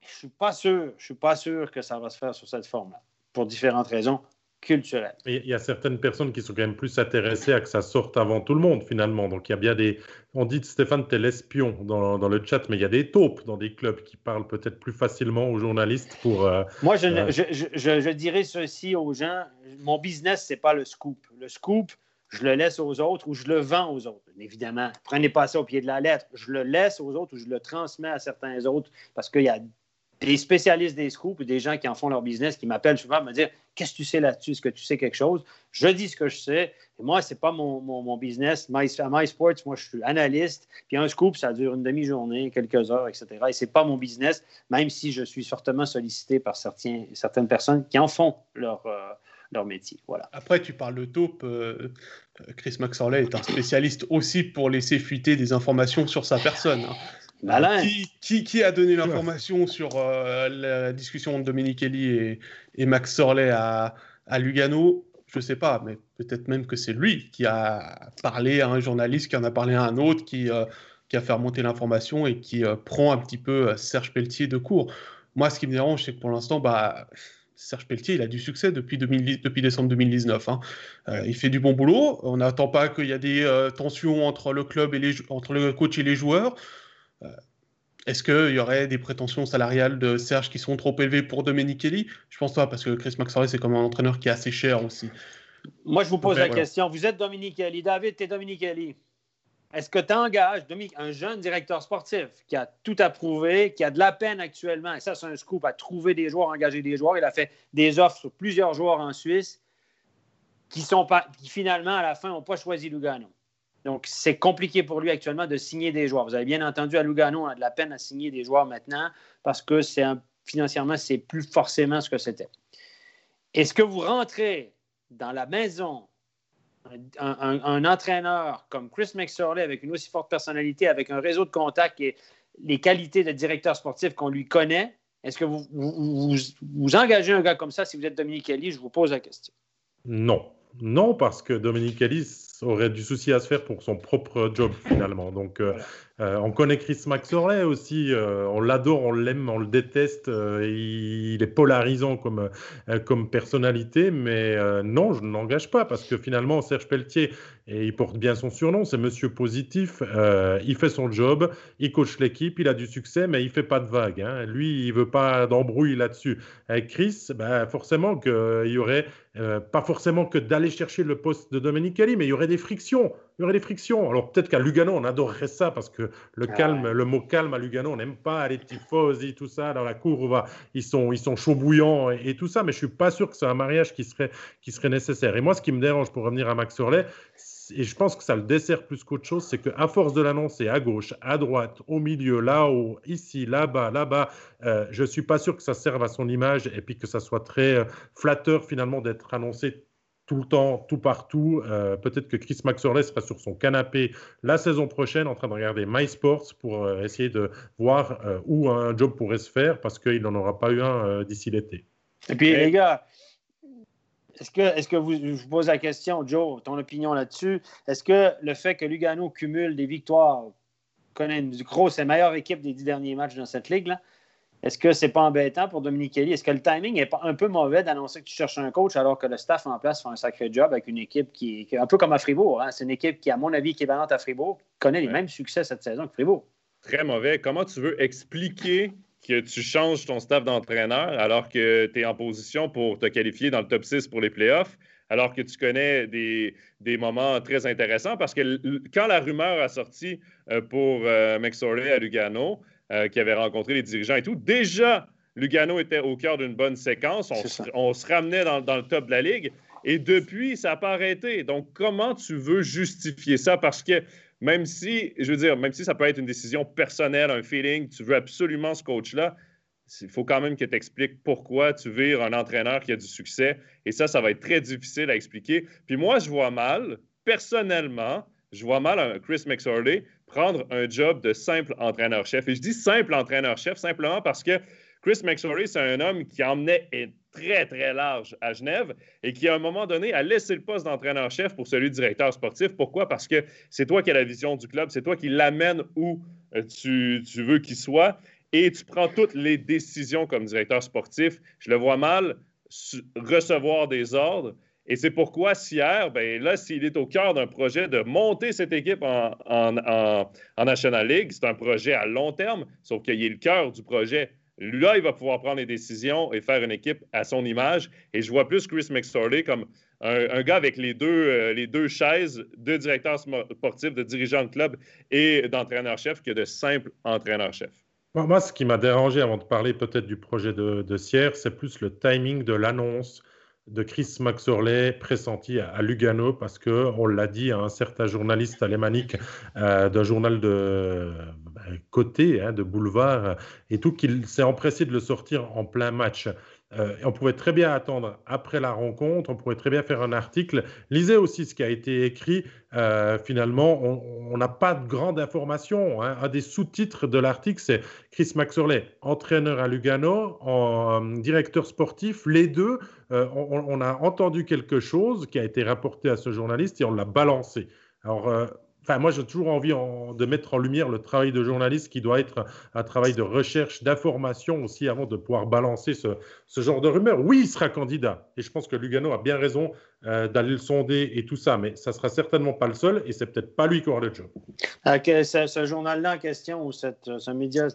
Je ne suis pas sûr, je suis pas sûr que ça va se faire sur cette forme-là, pour différentes raisons culturelles. Il y a certaines personnes qui sont quand même plus intéressées à que ça sorte avant tout le monde, finalement. Donc, il y a bien des. On dit, Stéphane, tu es l'espion dans, dans, le chat, mais il y a des taupes dans des clubs qui parlent peut-être plus facilement aux journalistes pour. Euh, Moi, euh, je, je, je, dirais ceci aux gens mon business, ce n'est pas le scoop. Le scoop, je le laisse aux autres ou je le vends aux autres. Évidemment, prenez pas ça au pied de la lettre. Je le laisse aux autres ou je le transmets à certains autres parce qu'il y a des spécialistes des scoops, des gens qui en font leur business, qui m'appellent souvent me dire Qu'est-ce que tu sais là-dessus? Est-ce que tu sais quelque chose? Je dis ce que je sais. Moi, ce n'est pas mon, business. My, à MySports, moi, je suis analyste. Puis un scoop, ça dure une demi-journée, quelques heures, etc. Et ce n'est pas mon business, même si je suis fortement sollicité par certaines personnes qui en font leur. Euh, leur métier. Voilà. Après, tu parles de taupe. Euh, Chris Maxorley est un spécialiste aussi pour laisser fuiter des informations sur sa personne. Hein. Qui, qui, a donné l'information sur euh, la discussion de Dominique Kelly et, et Max Sorley à, à Lugano? Je ne sais pas, mais peut-être même que c'est lui qui a parlé à un journaliste, qui en a parlé à un autre, qui, euh, qui a fait remonter l'information et qui euh, prend un petit peu Serge Pelletier de court. Moi, ce qui me dérange, c'est que pour l'instant, bah, Serge Pelletier, il a du succès depuis, depuis décembre 2019. Hein. il fait du bon boulot. On n'attend pas qu'il y ait des tensions entre le club et les, entre le coach et les joueurs. Euh, est-ce qu'il y aurait des prétentions salariales de Serge qui sont trop élevées pour Dominique Kelly? Je pense pas, parce que Chris Maxwell, c'est comme un entraîneur qui est assez cher aussi. Moi, je vous pose la question. Vous êtes Dominique Kelly. David, tu es Dominique Kelly. Est-ce que tu engages un jeune directeur sportif qui a tout approuvé, qui a de la peine actuellement, et ça, c'est un scoop, à trouver des joueurs, engager des joueurs. Il a fait des offres sur plusieurs joueurs en Suisse qui, sont pas, qui finalement, à la fin, n'ont pas choisi Lugano. Donc, c'est compliqué pour lui actuellement de signer des joueurs. Vous avez bien entendu, à Lugano, on a de la peine à signer des joueurs maintenant parce que c'est financièrement, c'est plus forcément ce que c'était. Est-ce que vous rentrez dans la maison un, entraîneur comme Chris McSorley avec une aussi forte personnalité, avec un réseau de contacts et les qualités de directeur sportif qu'on lui connaît, est-ce que vous, vous, engagez un gars comme ça? Si vous êtes Dominique Kelly? Je vous pose la question. Non. Non, parce que Dominique Ellis aurait du souci à se faire pour son propre job finalement. Donc, euh, euh, on connaît Chris Maxorley aussi, euh, on l'adore, on l'aime, on le déteste. il est polarisant comme, personnalité, mais non, je ne l'engage pas parce que finalement, Serge Pelletier, et il porte bien son surnom, c'est Monsieur Positif. il fait son job, il coach l'équipe, il a du succès, mais il fait pas de vagues. Hein. Lui, il veut pas d'embrouille là-dessus. Avec Chris, ben, forcément qu'il y aurait pas forcément que d'aller chercher le poste de Dominique Kelly, mais il y aurait des frictions. Il y aurait des frictions. Alors peut-être qu'à Lugano, on adorerait ça parce que le ah calme, le mot calme à Lugano, on n'aime pas les tifosi, tout ça. Dans la cour, ils sont, ils sont chauds bouillants et, tout ça. Mais je suis pas sûr que c'est un mariage qui serait, qui serait nécessaire. Et moi, ce qui me dérange pour revenir à Max Orley, et je pense que ça le dessert plus qu'autre chose, c'est qu'à force de l'annoncer à gauche, à droite, au milieu, là-haut, ici, là-bas, là-bas, euh, je ne suis pas sûr que ça serve à son image et puis que ça soit très euh, flatteur finalement d'être annoncé tout le temps, tout partout. Euh, peut-être que Chris Maxwell sera sur son canapé la saison prochaine en train de regarder MySports pour euh, essayer de voir euh, où un job pourrait se faire parce qu'il n'en aura pas eu un d'ici l'été. Et puis, les gars, est-ce que, est que vous, je vous pose la question, Joe, ton opinion là-dessus, est-ce que le fait que Lugano cumule des victoires, connaît une grosse et meilleure équipe des dix derniers matchs dans cette ligue-là, est-ce que c'est pas embêtant pour Dominique Kelly? Est-ce que le timing n'est pas un peu mauvais d'annoncer que tu cherches un coach alors que le staff en place fait un sacré job avec une équipe qui est un peu comme à Fribourg? Hein? C'est une équipe qui, à mon avis, équivalente à Fribourg, connaît les mêmes succès cette saison que Fribourg. Très mauvais. Comment tu veux expliquer que tu changes ton staff d'entraîneur alors que tu es en position pour te qualifier dans le top 6 pour les playoffs? alors que tu connais des, moments très intéressants? Parce que quand la rumeur a sorti euh, pour euh, à Lugano, euh, qui avait rencontré les dirigeants et tout. Déjà, Lugano était au cœur d'une bonne séquence. On, se, ramenait dans, le top de la ligue. Et depuis, ça n'a pas arrêté. Donc, comment tu veux justifier ça? Parce que même si, je veux dire, même si ça peut être une décision personnelle, un feeling, tu veux absolument ce coach-là, il faut quand même que tu expliques pourquoi tu vires un entraîneur qui a du succès. Et ça, ça va être très difficile à expliquer. Puis moi, je vois mal, personnellement, je vois mal un Chris McSorley prendre un job de simple entraîneur-chef. Et je dis simple entraîneur-chef simplement parce que Chris McSorley, c'est un homme qui emmenait très, très large à Genève et qui, à un moment donné, a laissé le poste d'entraîneur-chef pour celui de directeur sportif. Pourquoi? Parce que c'est toi qui as la vision du club, c'est toi qui l'amène où euh, tu, tu veux qu'il soit et tu prends toutes les décisions comme directeur sportif. Je le vois mal recevoir des ordres. Et c'est pourquoi Sierre, ben là, s'il est au cœur d'un projet de monter cette équipe en, en, National League, c'est un projet à long terme, sauf qu'il est le cœur du projet. Là, il va pouvoir prendre des décisions et faire une équipe à son image. Et je vois plus Chris McSorley comme un, gars avec les deux, euh, deux chaises de directeur sportif, de dirigeant de club et d'entraîneur-chef que de simple entraîneur-chef. Moi, ce qui m'a dérangé avant de parler peut-être du projet de, de Sierre, c'est plus le timing de l'annonce de Chris Maxorley pressenti à, Lugano parce que on l'a dit à un certain journaliste alémanique euh, d'un journal de ben, côté, hein, de boulevard, et tout qu'il s'est empressé de le sortir en plein match. Euh, on pouvait très bien attendre après la rencontre, on pourrait très bien faire un article. Lisez aussi ce qui a été écrit. Euh, finalement, on n'a pas de grande information. Hein. Un des sous-titres de l'article, c'est Chris Maxorley, entraîneur à Lugano, euh, directeur sportif. Les deux, on, on, a entendu quelque chose qui a été rapporté à ce journaliste et on l'a balancé. Alors, Enfin, moi, j'ai toujours envie de mettre en lumière le travail de journaliste qui doit être un travail de recherche, d'information aussi avant de pouvoir balancer ce, genre de rumeurs. Oui, il sera candidat. Et je pense que Lugano a bien raison euh, d'aller le sonder et tout ça. Mais ça sera certainement pas le seul et c'est peut-être pas lui qui aura le job. Ah, ce, journal-là en question ou ce média,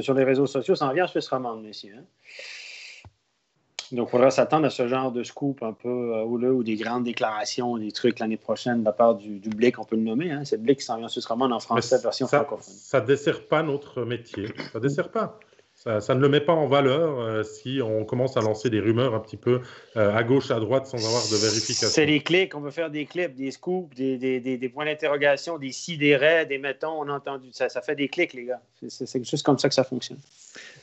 sur les réseaux sociaux, ça en vient à Suisse romande, messieurs. Hein? Donc, il faudra s'attendre à ce genre de scoop un peu euh, ou des grandes déclarations, des trucs l'année prochaine de la part du, du Blick, on peut le nommer. Hein? C'est Blick qui s'en vient Suisse romande en français, version francophone. Ça ne dessert pas notre métier. Ça ne dessert pas. Ça, ne le met pas en valeur euh, si on commence à lancer des rumeurs un petit peu euh, à gauche, à droite sans avoir de vérification. C'est des clics, on veut faire des clips, des scoops, des, des, des, points d'interrogation, des si, des raies, des mettons, on a entendu. Ça, ça fait des clics, les gars. C'est juste comme ça que ça fonctionne.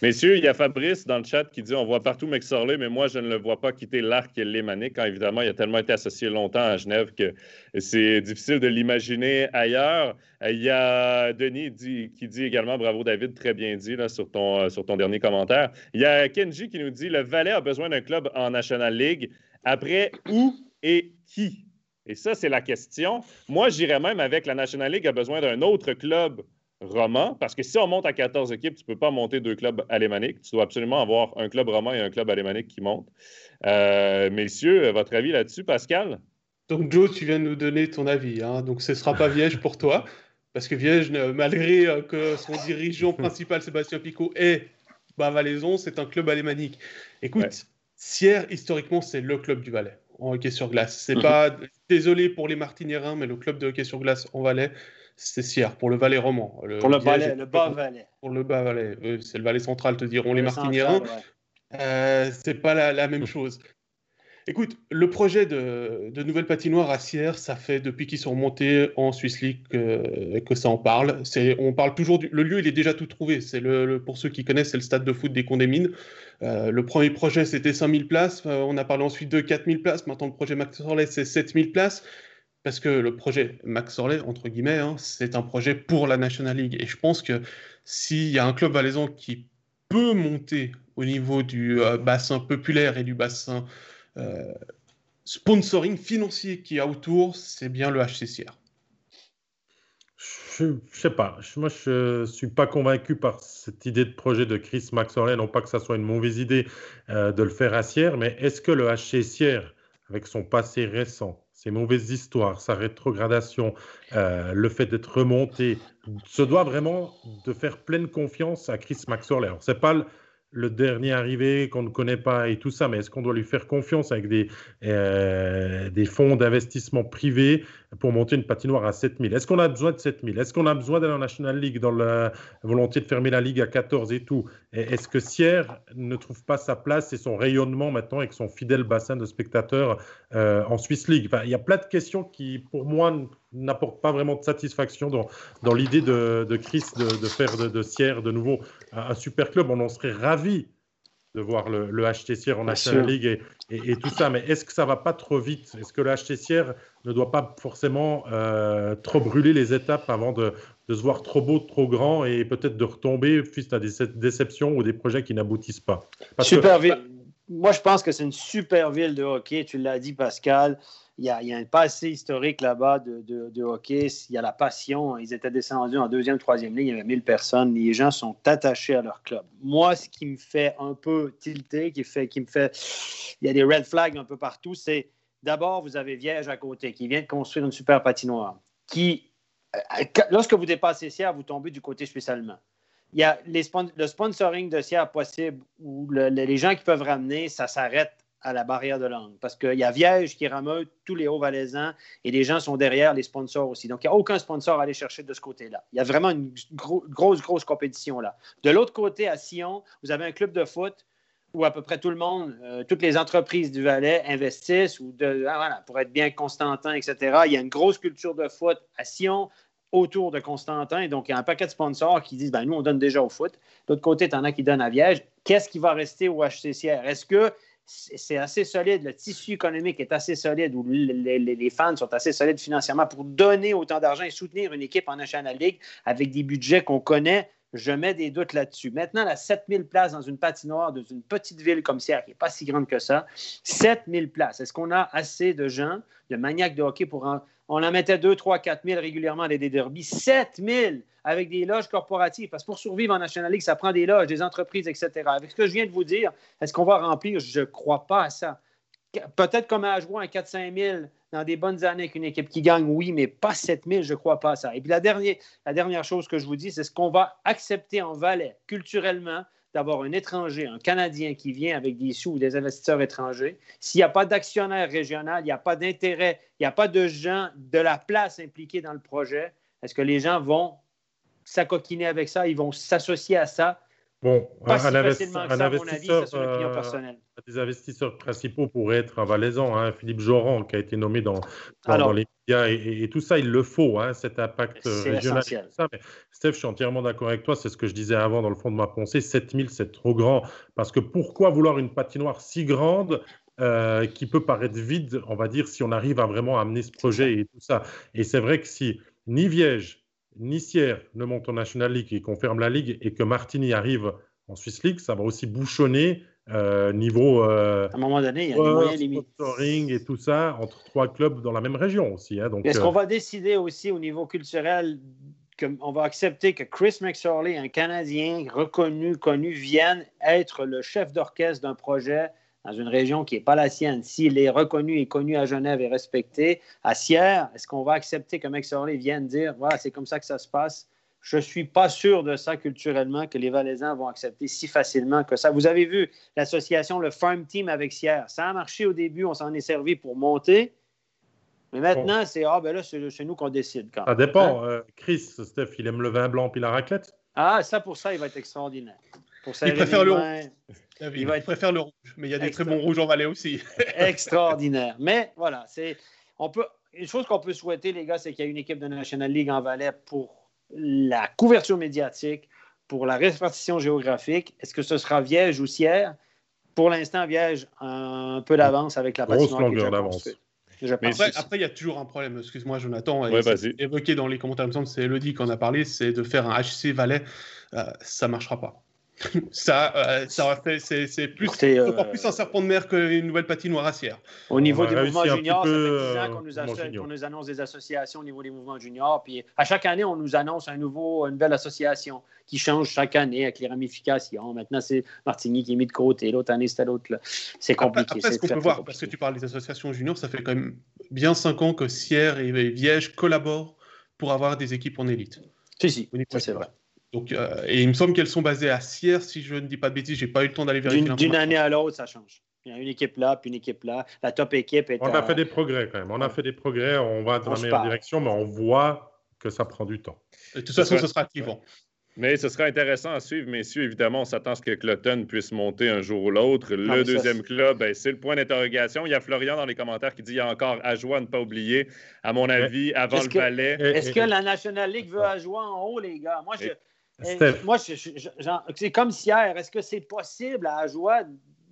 Messieurs, il y a Fabrice dans le chat qui dit on voit partout Sorley, mais moi, je ne le vois pas quitter l'arc lémanique quand évidemment, il a tellement été associé longtemps à Genève que c'est difficile de l'imaginer ailleurs. Euh, il y a Denis qui dit également bravo David, très bien dit là, sur, ton, sur dernier commentaire. Il y a Kenji qui nous dit le Valais a besoin d'un club en National League. Après, où et qui? Et ça, c'est la question. Moi, j'irais même avec la National League a besoin d'un autre club roman, parce que si on monte à 14 équipes, tu ne peux pas monter deux clubs alémaniques. Tu dois absolument avoir un club roman et un club alémanique qui montent. Euh, messieurs, votre avis là-dessus, Pascal? Donc, Joe, tu viens de nous donner ton avis. Hein. Donc, ce ne sera pas Viège pour toi. Parce que Viège, malgré euh, que son dirigeant principal, Sébastien Picot, est Bas-Valaison, c'est un club alémanique. Écoute, Sierre, historiquement, c'est le club du Valais en hockey sur glace. C'est mhm. pas désolé pour les Martiniérins, mais le club de hockey sur glace en Valais, c'est Sierre pour le Valais roman. pour le, Valais, le bas Valais. Pour le bas Valais, c'est le Valais central, te diront les Martiniérins. Euh, c'est pas la, même chose. Écoute, le projet de, de, nouvelle patinoire à Sierre, ça fait depuis qu'ils sont montés en Swiss League que, ça en parle. On parle toujours du, le lieu, il est déjà tout trouvé. Le, pour ceux qui connaissent, c'est le stade de foot des Condémines. Euh, le premier projet, c'était 5000 places. Euh, on a parlé ensuite de 4000 places. Maintenant, le projet Max Orlais, c'est 7000 places. Parce que le projet Max Orlais, entre guillemets, hein, c'est un projet pour la National League. Et je pense que s'il y a un club valaisan qui peut monter au niveau du euh, bassin populaire et du bassin sponsoring financier qui a autour, c'est bien le HCCR. Je ne sais pas. Moi, je ne suis pas convaincu par cette idée de projet de Chris Maxwell. Non pas que ça soit une mauvaise idée euh, de le faire à Sierre, mais est-ce que le HCCR, avec son passé récent, ses mauvaises histoires, sa rétrogradation, euh, le fait d'être remonté, se doit vraiment de faire pleine confiance à Chris Maxwell. Ce n'est pas le, le dernier arrivé qu'on ne connaît pas et tout ça, mais est-ce qu'on doit lui faire confiance avec des, euh, des fonds d'investissement privés pour monter une patinoire à 7000 Est-ce qu'on a besoin de 7000 Est-ce qu'on a besoin d'aller en National League dans la volonté de fermer la Ligue à 14 et tout? Est-ce que Sierre ne trouve pas sa place et son rayonnement maintenant avec son fidèle bassin de spectateurs euh, en Swiss League? Il y a plein de questions qui, pour moi, n'apporte pas vraiment de satisfaction dans, dans l'idée de, Chris de, faire de, Sierre de nouveau un, super club. On en serait ravi de voir le, le HT Sierre en National League et, et, tout ça. Mais est-ce que ça va pas trop vite? Est-ce que le HT Sierre ne doit pas forcément euh, trop brûler les étapes avant de, de, se voir trop beau, trop grand et peut-être de retomber suite à des déceptions ou des projets qui n'aboutissent pas? Super, moi, je pense que c'est une super ville de hockey. Tu l'as dit, Pascal. Il y, a, un passé historique là-bas de, hockey. Il y a la passion. Ils étaient descendus en deuxième, troisième ligne. Il y avait 1000 personnes. Les gens sont attachés à leur club. Moi, ce qui me fait un peu tilter, qui, me fait. Il y a des red flags un peu partout, c'est d'abord, vous avez Viège à côté qui vient de construire une super patinoire. Euh, lorsque vous dépassez Sierre, vous tombez du côté spécialement il y a le sponsoring de Sierre possible où les gens qui peuvent ramener, ça s'arrête à la barrière de langue. Parce qu'il y a Viège qui rameute tous les Hauts-Valaisans et les gens sont derrière les sponsors aussi. Donc, il n'y a aucun sponsor à aller chercher de ce côté-là. Il y a vraiment une grosse, grosse compétition là. De l'autre côté, à Sion, vous avez un club de foot où à peu près tout le monde, euh, toutes les entreprises du Valais investissent ou de, ah, pour être bien Constantin, etc. Il y a une grosse culture de foot à Sion autour de Constantin. Donc, il y a un paquet de sponsors qui disent ben, nous, on donne déjà au foot. De l'autre côté, tu en as qui donnent à Viège. Qu'est-ce qui va rester au HCCR? Est-ce que c'est assez solide, le tissu économique est assez solide, ou les, fans sont assez solides financièrement pour donner autant d'argent et soutenir une équipe en National League avec des budgets qu'on connaît je mets des doutes là-dessus. Maintenant, la 7000 places dans une patinoire dans une petite ville comme Sierre, qui n'est pas si grande que ça, 7000 places. Est-ce qu'on a assez de gens, de maniaques de hockey pour en, on en mettait 2, 3, 4 000 régulièrement à des derbies? 7 000 avec des loges corporatives. Parce que pour survivre en National League, ça prend des loges, des entreprises, etc. Avec ce que je viens de vous dire, est-ce qu'on va remplir? Je ne crois pas à ça. Peut-être comme à jouer un 4-5 000 dans des bonnes années avec une équipe qui gagne, oui, mais pas 7 000, je ne crois pas à ça. Et puis la dernière, la dernière chose que je vous dis, c'est ce qu'on va accepter en Valais culturellement d'avoir un étranger, un Canadien qui vient avec des sous ou des investisseurs étrangers, s'il n'y a pas d'actionnaire régional, il n'y a pas d'intérêt, il n'y a pas de gens de la place impliqués dans le projet, est-ce que les gens vont s'acoquiner avec ça, ils vont s'associer à ça? Bon, un, investisseur, euh, des investisseurs principaux pourraient être un Valaisan, hein, Philippe Joran, qui a été nommé dans, dans, les médias, et, tout ça, il le faut, hein, cet impact euh, régional. Ça. Mais, Steph, je suis entièrement d'accord avec toi, c'est ce que je disais avant dans le fond de ma pensée, 7000, c'est trop grand, parce que pourquoi vouloir une patinoire si grande euh, qui peut paraître vide, on va dire, si on arrive à vraiment amener ce projet et tout ça? Et c'est vrai que si ni Viège, Nissière ne monte en National League et confirme la Ligue et que Martini arrive en Swiss League, ça va aussi bouchonner euh, niveau euh, à un moment donné, il y a des moyens limites. et tout ça entre trois clubs dans la même région aussi. Hein, Est-ce euh, qu'on va décider aussi au niveau culturel qu'on va accepter que Chris McSorley, un Canadien reconnu, connu, vienne être le chef d'orchestre d'un projet dans une région qui n'est pas la sienne, s'il est reconnu et connu à Genève et respecté, à Sierre, est-ce qu'on va accepter que Max Orley vienne dire voilà, c'est comme ça que ça se passe? Je ne suis pas sûr de ça culturellement, que les Valaisans vont accepter si facilement que ça. Vous avez vu l'association, le Farm Team avec Sierre. Ça a marché au début, on s'en est servi pour monter. Mais maintenant, c'est ah, ben là, c'est nous qu'on décide. Quand ça dépend. Hein? Euh, Chris, Steph, il aime le vin blanc puis la raclette? Ah, ça, pour ça, il va être extraordinaire. il préfère le. Il, va être... préfère le rouge, mais il y a des très bons rouges en Valais aussi. <laughs> extraordinaire. Mais voilà, c'est on peut une chose qu'on peut souhaiter, les gars, c'est qu'il y ait une équipe de National League en Valais pour la couverture médiatique, pour la répartition géographique. Est-ce que ce sera Viège ou Sierre? Pour l'instant, Viège un peu d'avance avec la Grosse longueur d'avance. Après, il y a toujours un problème. Excuse-moi, Jonathan. évoqué dans les commentaires, il me semble c'est Elodie qui en a parlé, c'est de faire un HC Valais. Euh, ça ne marchera pas. <laughs> ça, euh, ça c'est, plus, euh, encore plus un serpent de mer qu'une nouvelle patinoire acière. Au niveau des mouvements juniors, ça fait 10 ans qu'on nous, nous, annonce des associations au niveau des mouvements juniors. Puis à chaque année, on nous annonce un nouveau, une nouvelle association qui change chaque année avec les ramifications. Maintenant, c'est Martigny qui est mis de côté. L'autre année, c'était l'autre. C'est compliqué. Après, ce qu'on peut voir, parce que tu parles des associations juniors, ça fait quand même bien 5 ans que Sierre et Viège collaborent pour avoir des équipes en élite. Si, si, ça c'est vrai. Donc, euh, et il me semble qu'elles sont basées à Sierre, si je ne dis pas de bêtises. J'ai pas eu le temps d'aller vérifier. D'une année à l'autre, ça change. Il y a une équipe là, puis une équipe là. La top équipe est. On a fait des progrès quand même. On a fait des progrès. On va dans la meilleure direction, mais on voit que ça prend du temps. De toute façon, ce sera activant. Mais ce sera intéressant à suivre, messieurs. Évidemment, on s'attend à ce que Cloton puisse monter un jour ou l'autre. Le deuxième club, ben, c'est le point d'interrogation. Il y a Florian dans les commentaires qui dit qu'il y a encore Ajoie à ne pas oublier, à mon avis, avant le ballet. Est-ce que la National League veut Ajoie en haut, les gars? Moi, je, moi, c'est comme hier. Est-ce que c'est possible à Ajoie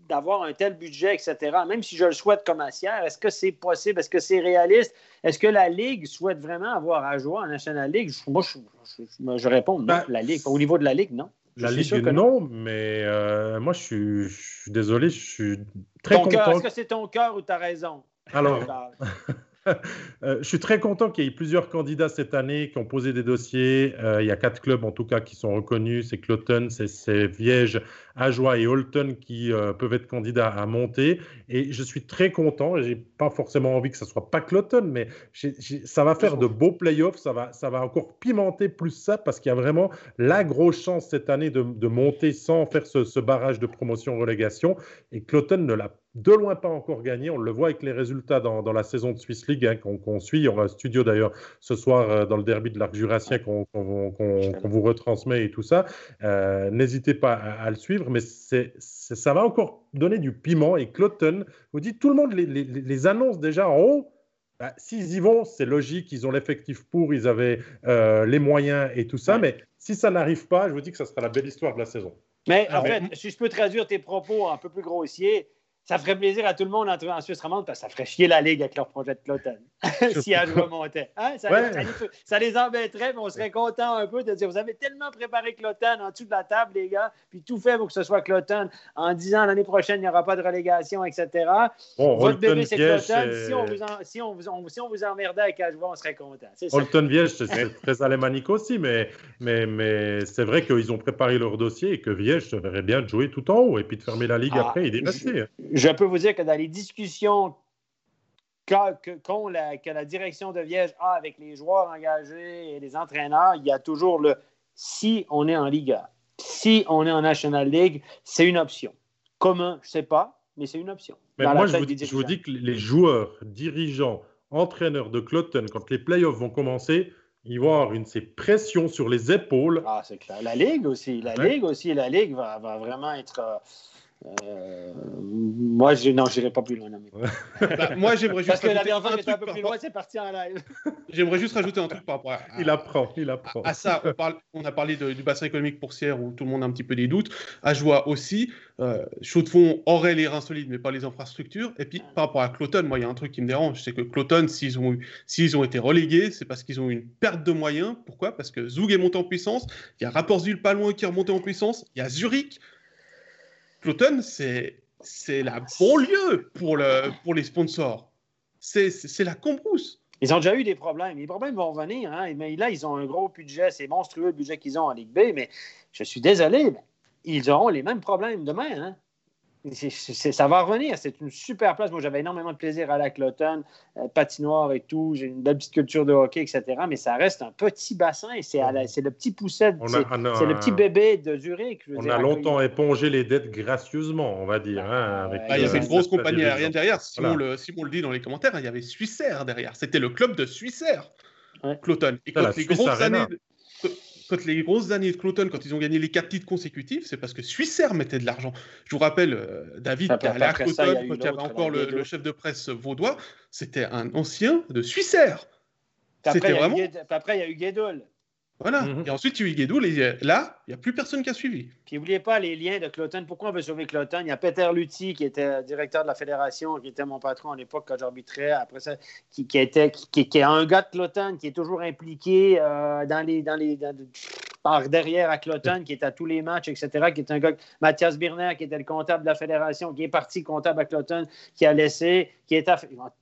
d'avoir un tel budget, etc., même si je le souhaite comme à Sierre, est-ce que c'est possible? Est-ce que c'est réaliste? Est-ce que la Ligue souhaite vraiment avoir Ajoie en National League? Moi, je, réponds non. Ben, la Ligue. Au niveau de la Ligue, non. La Ligue, non, mais euh, moi, je suis, je suis, désolé, je suis très content. Est-ce que c'est ton cœur ou ta raison? Alors, <laughs> Euh, <laughs> <laughs> je suis très content qu'il y ait plusieurs candidats cette année qui ont posé des dossiers. Euh, il y a quatre clubs en tout cas qui sont reconnus. C'est Cloton, c'est Viège, Ajoie et Holton qui euh, peuvent être candidats à monter. Et je suis très content. J'ai pas forcément envie que ce soit pas Cloton, mais ça va faire de beaux playoffs. Ça va, ça va encore pimenter plus ça parce qu'il y a vraiment la grosse chance cette année de, monter sans faire ce, ce barrage de promotion-relégation. Et Cloton ne l'a de loin pas encore gagné. On le voit avec les résultats dans, la saison de Swiss League hein, qu'on suit. On va studio d'ailleurs ce soir euh, dans le derby de l'Arc Jurassien qu'on vous retransmet et tout ça. Euh, n'hésitez pas à, le suivre, mais ça va encore donner du piment. Et Cloton, vous dites, tout le monde les, annonce déjà en haut. Bah, s'ils y vont, c'est logique, ils ont l'effectif pour, ils avaient euh, les moyens et tout ça. Mais si ça n'arrive pas, je vous dis que ça sera la belle histoire de la saison. Mais en fait, si je peux traduire tes propos un peu plus grossiers, ça ferait plaisir à tout le monde en Suisse romande parce que ça ferait chier la Ligue avec leur projet de Cloton <laughs> si elle remontait. Hein? Ça, ça, les embêterait, mais on serait content un peu de dire Vous avez tellement préparé Cloton en dessous de la table, les gars, puis tout fait pour que ce soit Cloton en disant l'année prochaine, il n'y aura pas de relégation, etc. Votre bébé, c'est Cloton. Si, on vous si, on vous si on vous emmerdait avec Ajoie, on serait content. Holton Viège, c'est très alémanique aussi, mais, mais, mais c'est vrai qu'ils ont préparé leur dossier et que Viège se verrait bien de jouer tout en haut et puis de fermer la Ligue ah, après et dépasser je peux vous dire que dans les discussions que, la, que la direction de Viège a avec les joueurs engagés et les entraîneurs, il y a toujours le si on est en Liga, si on est en National League, c'est une option. Comment, je ne sais pas, mais c'est une option. Mais moi, je vous, dis que les joueurs, dirigeants, entraîneurs de Cloton, quand les playoffs vont commencer, ils vont avoir une ces pressions sur les épaules. Ah, c'est clair. La Ligue aussi. La Ligue aussi. La Ligue va, va vraiment être. Euh, euh, moi, je, non, je n'irai pas plus loin. <laughs> bah, moi, j'aimerais juste. Parce que la dernière fois, j'étais un peu plus loin, c'est parti en live. <laughs> j'aimerais juste rajouter un truc par rapport à. il apprend, il apprend. À, ça, on, parle, on a parlé du bassin économique pour Sierre où tout le monde a un petit peu des doutes. À Joie aussi. Euh, aurait les reins solides, mais pas les infrastructures. Et puis, par rapport à Cloton, moi, il y a un truc qui me dérange c'est que Cloton, s'ils ont, s'ils ont été relégués, c'est parce qu'ils ont eu une perte de moyens. Pourquoi? Parce que Zoug est monté en puissance. Il y a Rapportzul pas loin qui est remonté en puissance. Il y a Zurich. Cloton, c'est la bon lieu pour, pour les sponsors. C'est la cambrousse. Ils ont déjà eu des problèmes. Les problèmes vont venir. Hein? Mais là, ils ont un gros budget. C'est monstrueux le budget qu'ils ont en Ligue B. Mais je suis désolé, ils auront les mêmes problèmes demain. Hein? Ça va revenir. C'est une super place. Moi, j'avais énormément de plaisir à la Cloton, euh, patinoire et tout. J'ai une belle petite culture de hockey, etc. Mais ça reste un petit bassin et c'est le petit pousset, c'est le petit bébé de Zurich. on a longtemps épongé les dettes gracieusement, on va dire. Hein, ah, il y avait une grosse compagnie aérienne derrière. Simon, le, le dit dans les commentaires, il y avait Suissair derrière. C'était le club de Suissair, Cloton. Et quand les grosses années quand les grosses années de Cloton, quand ils ont gagné les quatre titres consécutifs, c'est parce que Suissair mettait de l'argent. Je vous rappelle, euh, David, qui allé à Cloton, quand il y avait encore le, chef de presse vaudois, c'était un ancien de Suissair. C'était vraiment. Après, il y a eu Guédol. Voilà. Mhm. Et ensuite, il y a eu Guédou. Là, il n'y a plus personne qui a suivi. Puis n'oubliez pas les liens de Cloton. Pourquoi on veut sauver Cloton? Il y a Peter Lutti, qui était directeur de la fédération, qui était mon patron à l'époque quand j'arbitrais. Après ça, qui, était, qui, est un gars de Cloton, qui est toujours impliqué euh, dans les. Dans les par derrière à Cloton, qui est à tous les matchs, etc., qui est un gars, Mathias Birner, qui était le comptable de la fédération, qui est parti comptable à Cloton, qui a laissé, qui est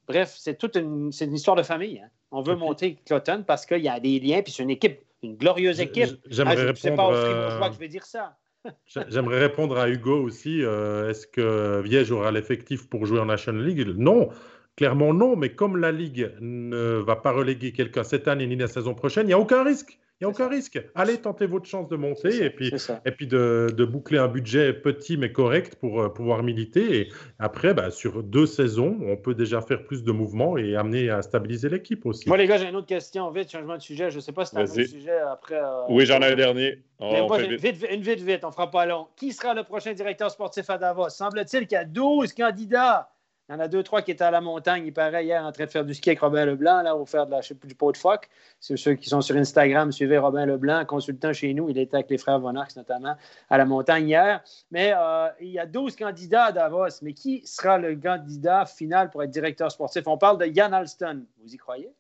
Bref, c'est toute une, une histoire de famille. Hein. On veut monter Cloton parce qu'il y a des liens, puis c'est une équipe une glorieuse équipe. J'aimerais ah, répondre. pas au que je vais dire ça. <laughs> J'aimerais répondre à Hugo aussi. Euh, est-ce que Viège aura l'effectif pour jouer en National League? Non, clairement non. Mais comme la Ligue ne va pas reléguer quelqu'un cette année ni la saison prochaine, il n'y a aucun risque. Il n'y a aucun risque. Allez tenter votre chance de monter et puis, et puis de, de, boucler un budget petit mais correct pour euh, pouvoir militer. Et après, bah, sur deux saisons, on peut déjà faire plus de mouvements et amener à stabiliser l'équipe aussi. Moi, les gars, j'ai une autre question. Vite, changement de sujet. Je ne sais pas si tu as un autre sujet après. Euh, oui, j'en ai un dernier. vite. Vite, une vite, vite. On ne fera pas long. Qui sera le prochain directeur sportif à Davos? Semble-t-il qu'il y a 12 candidats. Il y en a deux, trois qui étaient à la montagne, il paraît, hier, en train de faire du ski avec Robin Leblanc, là, pour faire de la, je sais plus, du pot de phoque. Ceux qui sont sur Instagram, suivez Robin Leblanc, consultant chez nous. Il était avec les frères Von notamment, à la montagne hier. Mais euh, il y a 12 candidats à Davos. Mais qui sera le candidat final pour être directeur sportif? On parle de Jan Alston. Vous y croyez?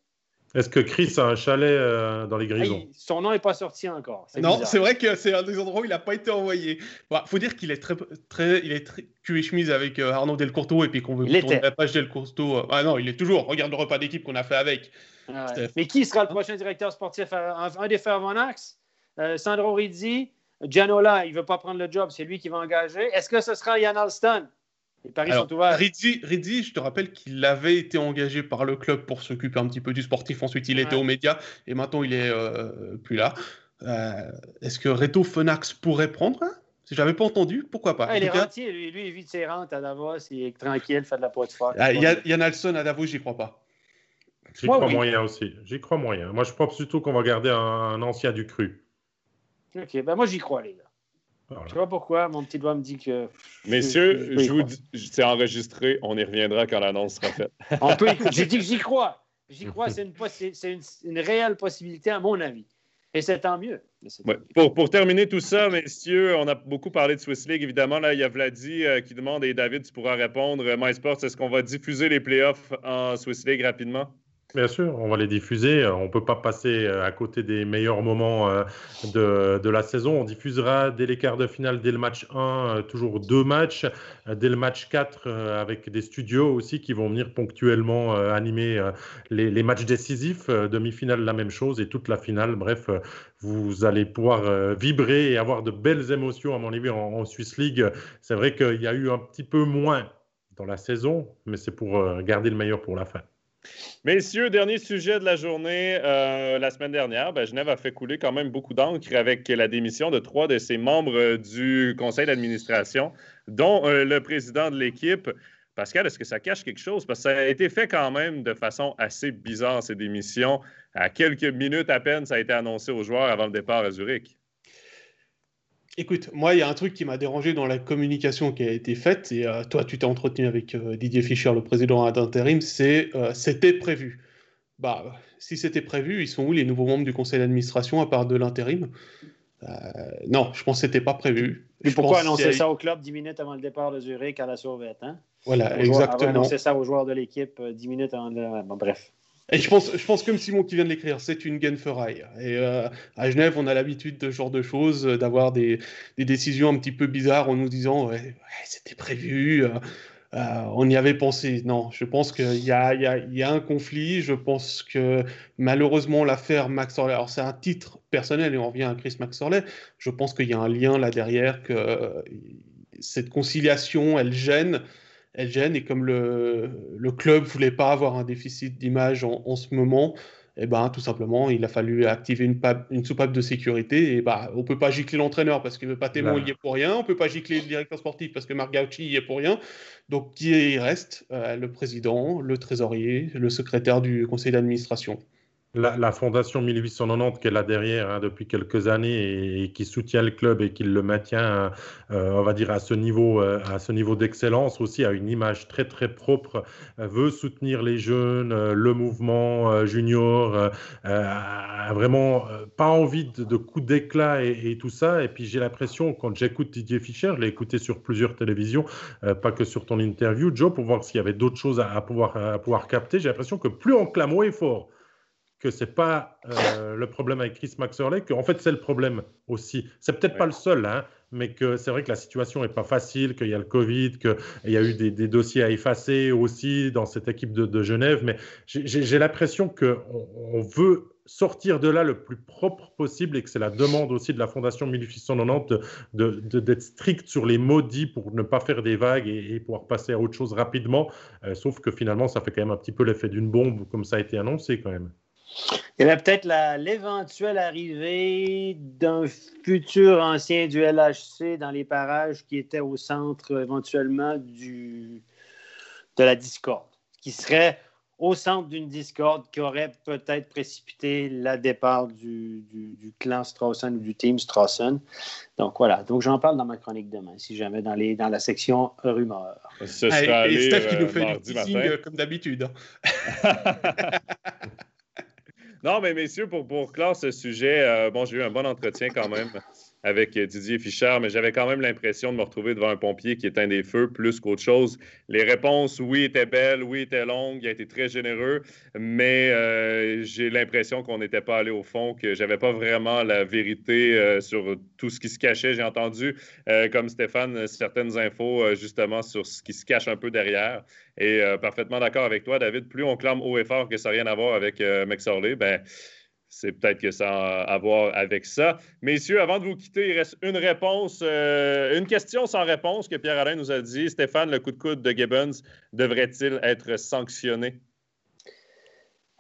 Est-ce que Chris a un chalet euh, dans les Grisons Son nom n'est pas sorti encore. Non, c'est vrai que c'est un des endroits où il n'a pas été envoyé. Il faut dire qu'il est très, très, il est très cul et chemise avec euh, Arnaud Delcourteau et puis qu'on veut tourner la page Delcourteau. ah non, il est toujours. Regarde le repas d'équipe qu'on a fait avec. Ah Mais qui sera le prochain directeur sportif Un, des frères Vonax Sandro Rizzi Gianola, il ne veut pas prendre le job, c'est lui qui va engager. Est-ce que ce sera Yann Alston? Les paris sont ouverts. Rizzi, je te rappelle qu'il avait été engagé par le club pour s'occuper un petit peu du sportif. Ensuite, il était aux médias et maintenant, il est euh, plus là. Euh, est-ce que Reto Fenax pourrait prendre Si je n'avais pas entendu, pourquoi pas? Ah, Il est rentier, lui, lui, il vit de ses rentes à Davos, il est tranquille, fait de la poids de force. Ah, Yann Alston à Davos, j'y crois pas. J'y crois moyen aussi. J'y crois moyen. Moi, je pense surtout qu'on va garder un, ancien du cru. Ok, ben moi, j'y crois, les gars. Je sais pas pourquoi, mon petit doigt me dit que. Messieurs, je, vous c'est enregistré, on y reviendra quand l'annonce sera faite. <laughs> on peut J'ai dit que j'y crois. J'y crois, <laughs> c'est une, une, réelle possibilité, à mon avis. Et c'est tant mieux. Pour, pour, terminer tout ça, messieurs, on a beaucoup parlé de Swiss League. Évidemment, là, il y a Vladi euh, qui demande, et David, tu pourras répondre. MySports, est-ce qu'on va diffuser les playoffs en Swiss League rapidement? Bien sûr, on va les diffuser. On ne peut pas passer euh, à côté des meilleurs moments euh, de, la saison. On diffusera dès les quarts de finale, dès le match 1, euh, toujours deux matchs. Dès le match 4, avec des studios aussi qui vont venir ponctuellement animer les, les matchs décisifs. Demi-finale, la même chose. Et toute la finale. Bref, vous allez pouvoir vibrer et avoir de belles émotions, à mon avis, en, en Swiss League. C'est vrai qu'il y a eu un petit peu moins dans la saison, mais c'est pour garder le meilleur pour la fin. Messieurs, dernier sujet de la journée. Euh, la semaine dernière, ben, Genève a fait couler quand même beaucoup d'encre avec la démission de trois de ses membres du conseil d'administration, dont euh, le président de l'équipe. Pascal, est-ce que ça cache quelque chose? Parce que ça a été fait quand même de façon assez bizarre, ces démissions. À quelques minutes à peine, ça a été annoncé aux joueurs avant le départ à Zurich. Écoute, moi, il y a un truc qui m'a dérangé dans la communication qui a été faite, et euh, toi, tu t'es entretenu avec euh, Didier Fischer, le président d'intérim, c'est euh, c'était prévu. Bah, si c'était prévu, ils sont où les nouveaux membres du conseil d'administration à part de l'intérim? Non, je pense que c'était pas prévu. Et pourquoi annoncer ça au club dix minutes avant le départ de Zurich à la sauvette hein? Voilà, exactement. annoncer ça aux joueurs de l'équipe dix minutes avant le... Bon, bref. Et je pense, je pense comme Simon qui vient de l'écrire, c'est une genferaille. Et euh, à Genève, on a l'habitude de ce genre de choses, euh, d'avoir des, décisions un petit peu bizarres en nous disant ouais, c'était prévu, euh, on y avait pensé. Non, je pense qu'il y a, y, a, y a, un conflit. Je pense que malheureusement, l'affaire Max Orley, alors c'est un titre personnel et on revient à Chris Max Orley, je pense qu'il y a un lien là derrière, que cette conciliation, elle gêne elle gêne. Et comme le, le club voulait pas avoir un déficit d'image en, ce moment, et eh ben, tout simplement, il a fallu activer une, une soupape de sécurité. Et bah, on peut pas gicler l'entraîneur parce que Patémon y est pour rien. On peut pas gicler le directeur sportif parce que Marc Gauchi y est pour rien. Donc, qui il reste? Euh, Le président, le trésorier, le secrétaire du conseil d'administration la, fondation 1890 qui est là derrière hein, depuis quelques années et, qui soutient le club et qui le maintient, euh, on va dire à ce niveau, euh, à niveau d'excellence aussi, a une image très très propre, euh, veut soutenir les jeunes, le mouvement junior, a vraiment pas envie de, coups d'éclat et, tout ça. Et puis j'ai l'impression quand j'écoute Didier Fischer, je l'ai écouté sur plusieurs télévisions, pas que sur ton interview, Joe, pour voir s'il y avait d'autres choses à, pouvoir, à pouvoir capter. J'ai l'impression que plus on clame haut et fort que c'est pas euh, le problème avec Chris Maxwell, que en fait c'est le problème aussi. C'est peut-être pas le seul, hein, mais que c'est vrai que la situation est pas facile, qu'il y a le Covid, qu'il y a eu des, dossiers à effacer aussi dans cette équipe de, Genève. Mais j'ai l'impression qu'on on veut sortir de là le plus propre possible et que c'est la demande aussi de la Fondation 1890 d'être strict sur les maudits pour ne pas faire des vagues et, pouvoir passer à autre chose rapidement. Euh, sauf que finalement, ça fait quand même un petit peu l'effet d'une bombe, comme ça a été annoncé quand même. Il y avait peut-être l'éventuelle arrivée d'un futur ancien du LHC dans les parages qui était au centre éventuellement du, de la discorde, qui serait au centre d'une discorde qui aurait peut-être précipité le départ du, du, clan Strawson ou du team Strawson. Donc voilà, donc j'en parle dans ma chronique demain, si jamais dans, les, dans la section rumeurs. Ce sera et, Steph qui nous euh, fait du teasing comme d'habitude. <laughs> Non, mais messieurs, pour, pour clore ce sujet, bon, j'ai eu un bon entretien quand même avec Didier Fischer, mais j'avais quand même l'impression de me retrouver devant un pompier qui éteint des feux plus qu'autre chose. Les réponses, oui, étaient belles, oui, étaient longues, il a été très généreux, mais euh, j'ai l'impression qu'on n'était pas allé au fond, que j'avais pas vraiment la vérité euh, sur tout ce qui se cachait. J'ai entendu, euh, comme Stéphane, certaines infos justement sur ce qui se cache un peu derrière. Et parfaitement d'accord avec toi, David, plus on clame haut et fort que ça n'a rien à voir avec Orley, ben c'est peut-être que ça a à voir avec ça. Messieurs, avant de vous quitter, il reste une réponse, euh, une question sans réponse que Pierre-Alain nous a dit. Stéphane, le coup de coude de Gibbons devrait-il être sanctionné?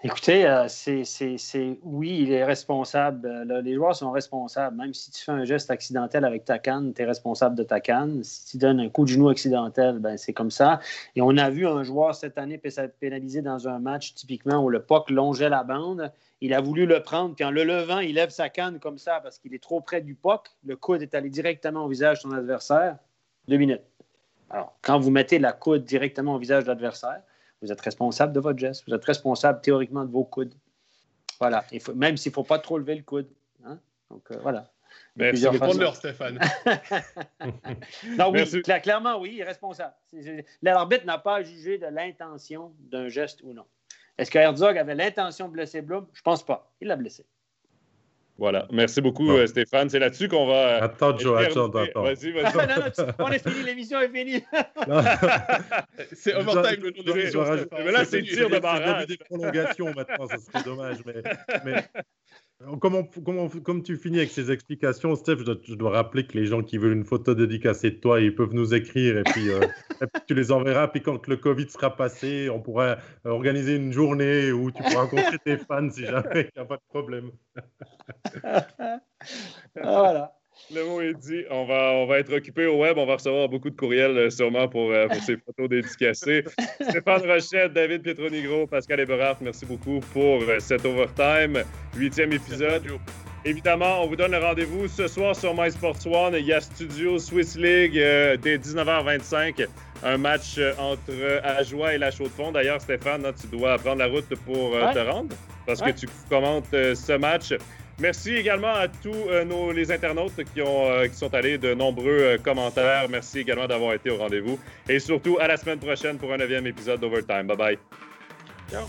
Écoutez, euh, c'est, oui, il est responsable. Euh, les joueurs sont responsables. Même si tu fais un geste accidentel avec ta canne, tu es responsable de ta canne. Si tu donnes un coup de genou accidentel, ben, c'est comme ça. Et on a vu un joueur cette année pénalisé dans un match typiquement où le puck longeait la bande. Il a voulu le prendre, puis en le levant, il lève sa canne comme ça parce qu'il est trop près du puck. Le coude est allé directement au visage de son adversaire. Deux minutes. Alors, quand vous mettez la coude directement au visage de l'adversaire, vous êtes responsable de votre geste. Vous êtes responsable théoriquement de vos coudes. Voilà. même s'il ne faut pas trop lever le coude. Hein. Donc, euh, voilà. Merci de leur Stéphane. <laughs> non, oui, clairement, oui, il est responsable. L'arbitre n'a pas jugé de l'intention d'un geste ou non. Est-ce que Herzog avait l'intention de blesser Blum? Je ne pense pas. Il l'a blessé. Voilà. Merci beaucoup, euh, Stéphane. C'est là-dessus qu'on va. Euh, attends, Joe, attends, attends. Vas-y, vas-y. non, on est fini, l'émission est finie. <laughs> <laughs> c'est overtime le nom de l'émission. Mais là, c'est tir de barrage. Des prolongations maintenant, ça serait dommage. Mais, mais <laughs> comme, tu finis avec ces explications, Steph, je dois, rappeler que les gens qui veulent une photo dédicacée de toi, ils peuvent nous écrire et puis, euh, <laughs> tu les enverras. Puis quand le Covid sera passé, on pourra organiser une journée où tu pourras rencontrer tes fans si <laughs> jamais il n'y a pas de problème. voilà. Le mot est dit. On va, on va être occupé au web. On va recevoir beaucoup de courriels euh, sûrement pour, euh, pour ces photos dédicacées. <laughs> Stéphane Rochette, David Pietronigro, Pascal Eberhardt, merci beaucoup pour euh, cet overtime. Huitième épisode. Évidemment, on vous donne le rendez-vous ce soir sur MySports One. Il y a Studio Swiss League dès 19h25. Un match entre Ajoie et la Chaux-de-Fonds. D'ailleurs, Stéphane, tu dois prendre la route pour te rendre parce que tu commentes ce match. Merci également à tous euh, nos, les internautes qui, ont, euh, qui sont allés de nombreux euh, commentaires. Merci également d'avoir été au rendez-vous. Et surtout, à la semaine prochaine pour un neuvième épisode d'Overtime. Bye bye. Ciao.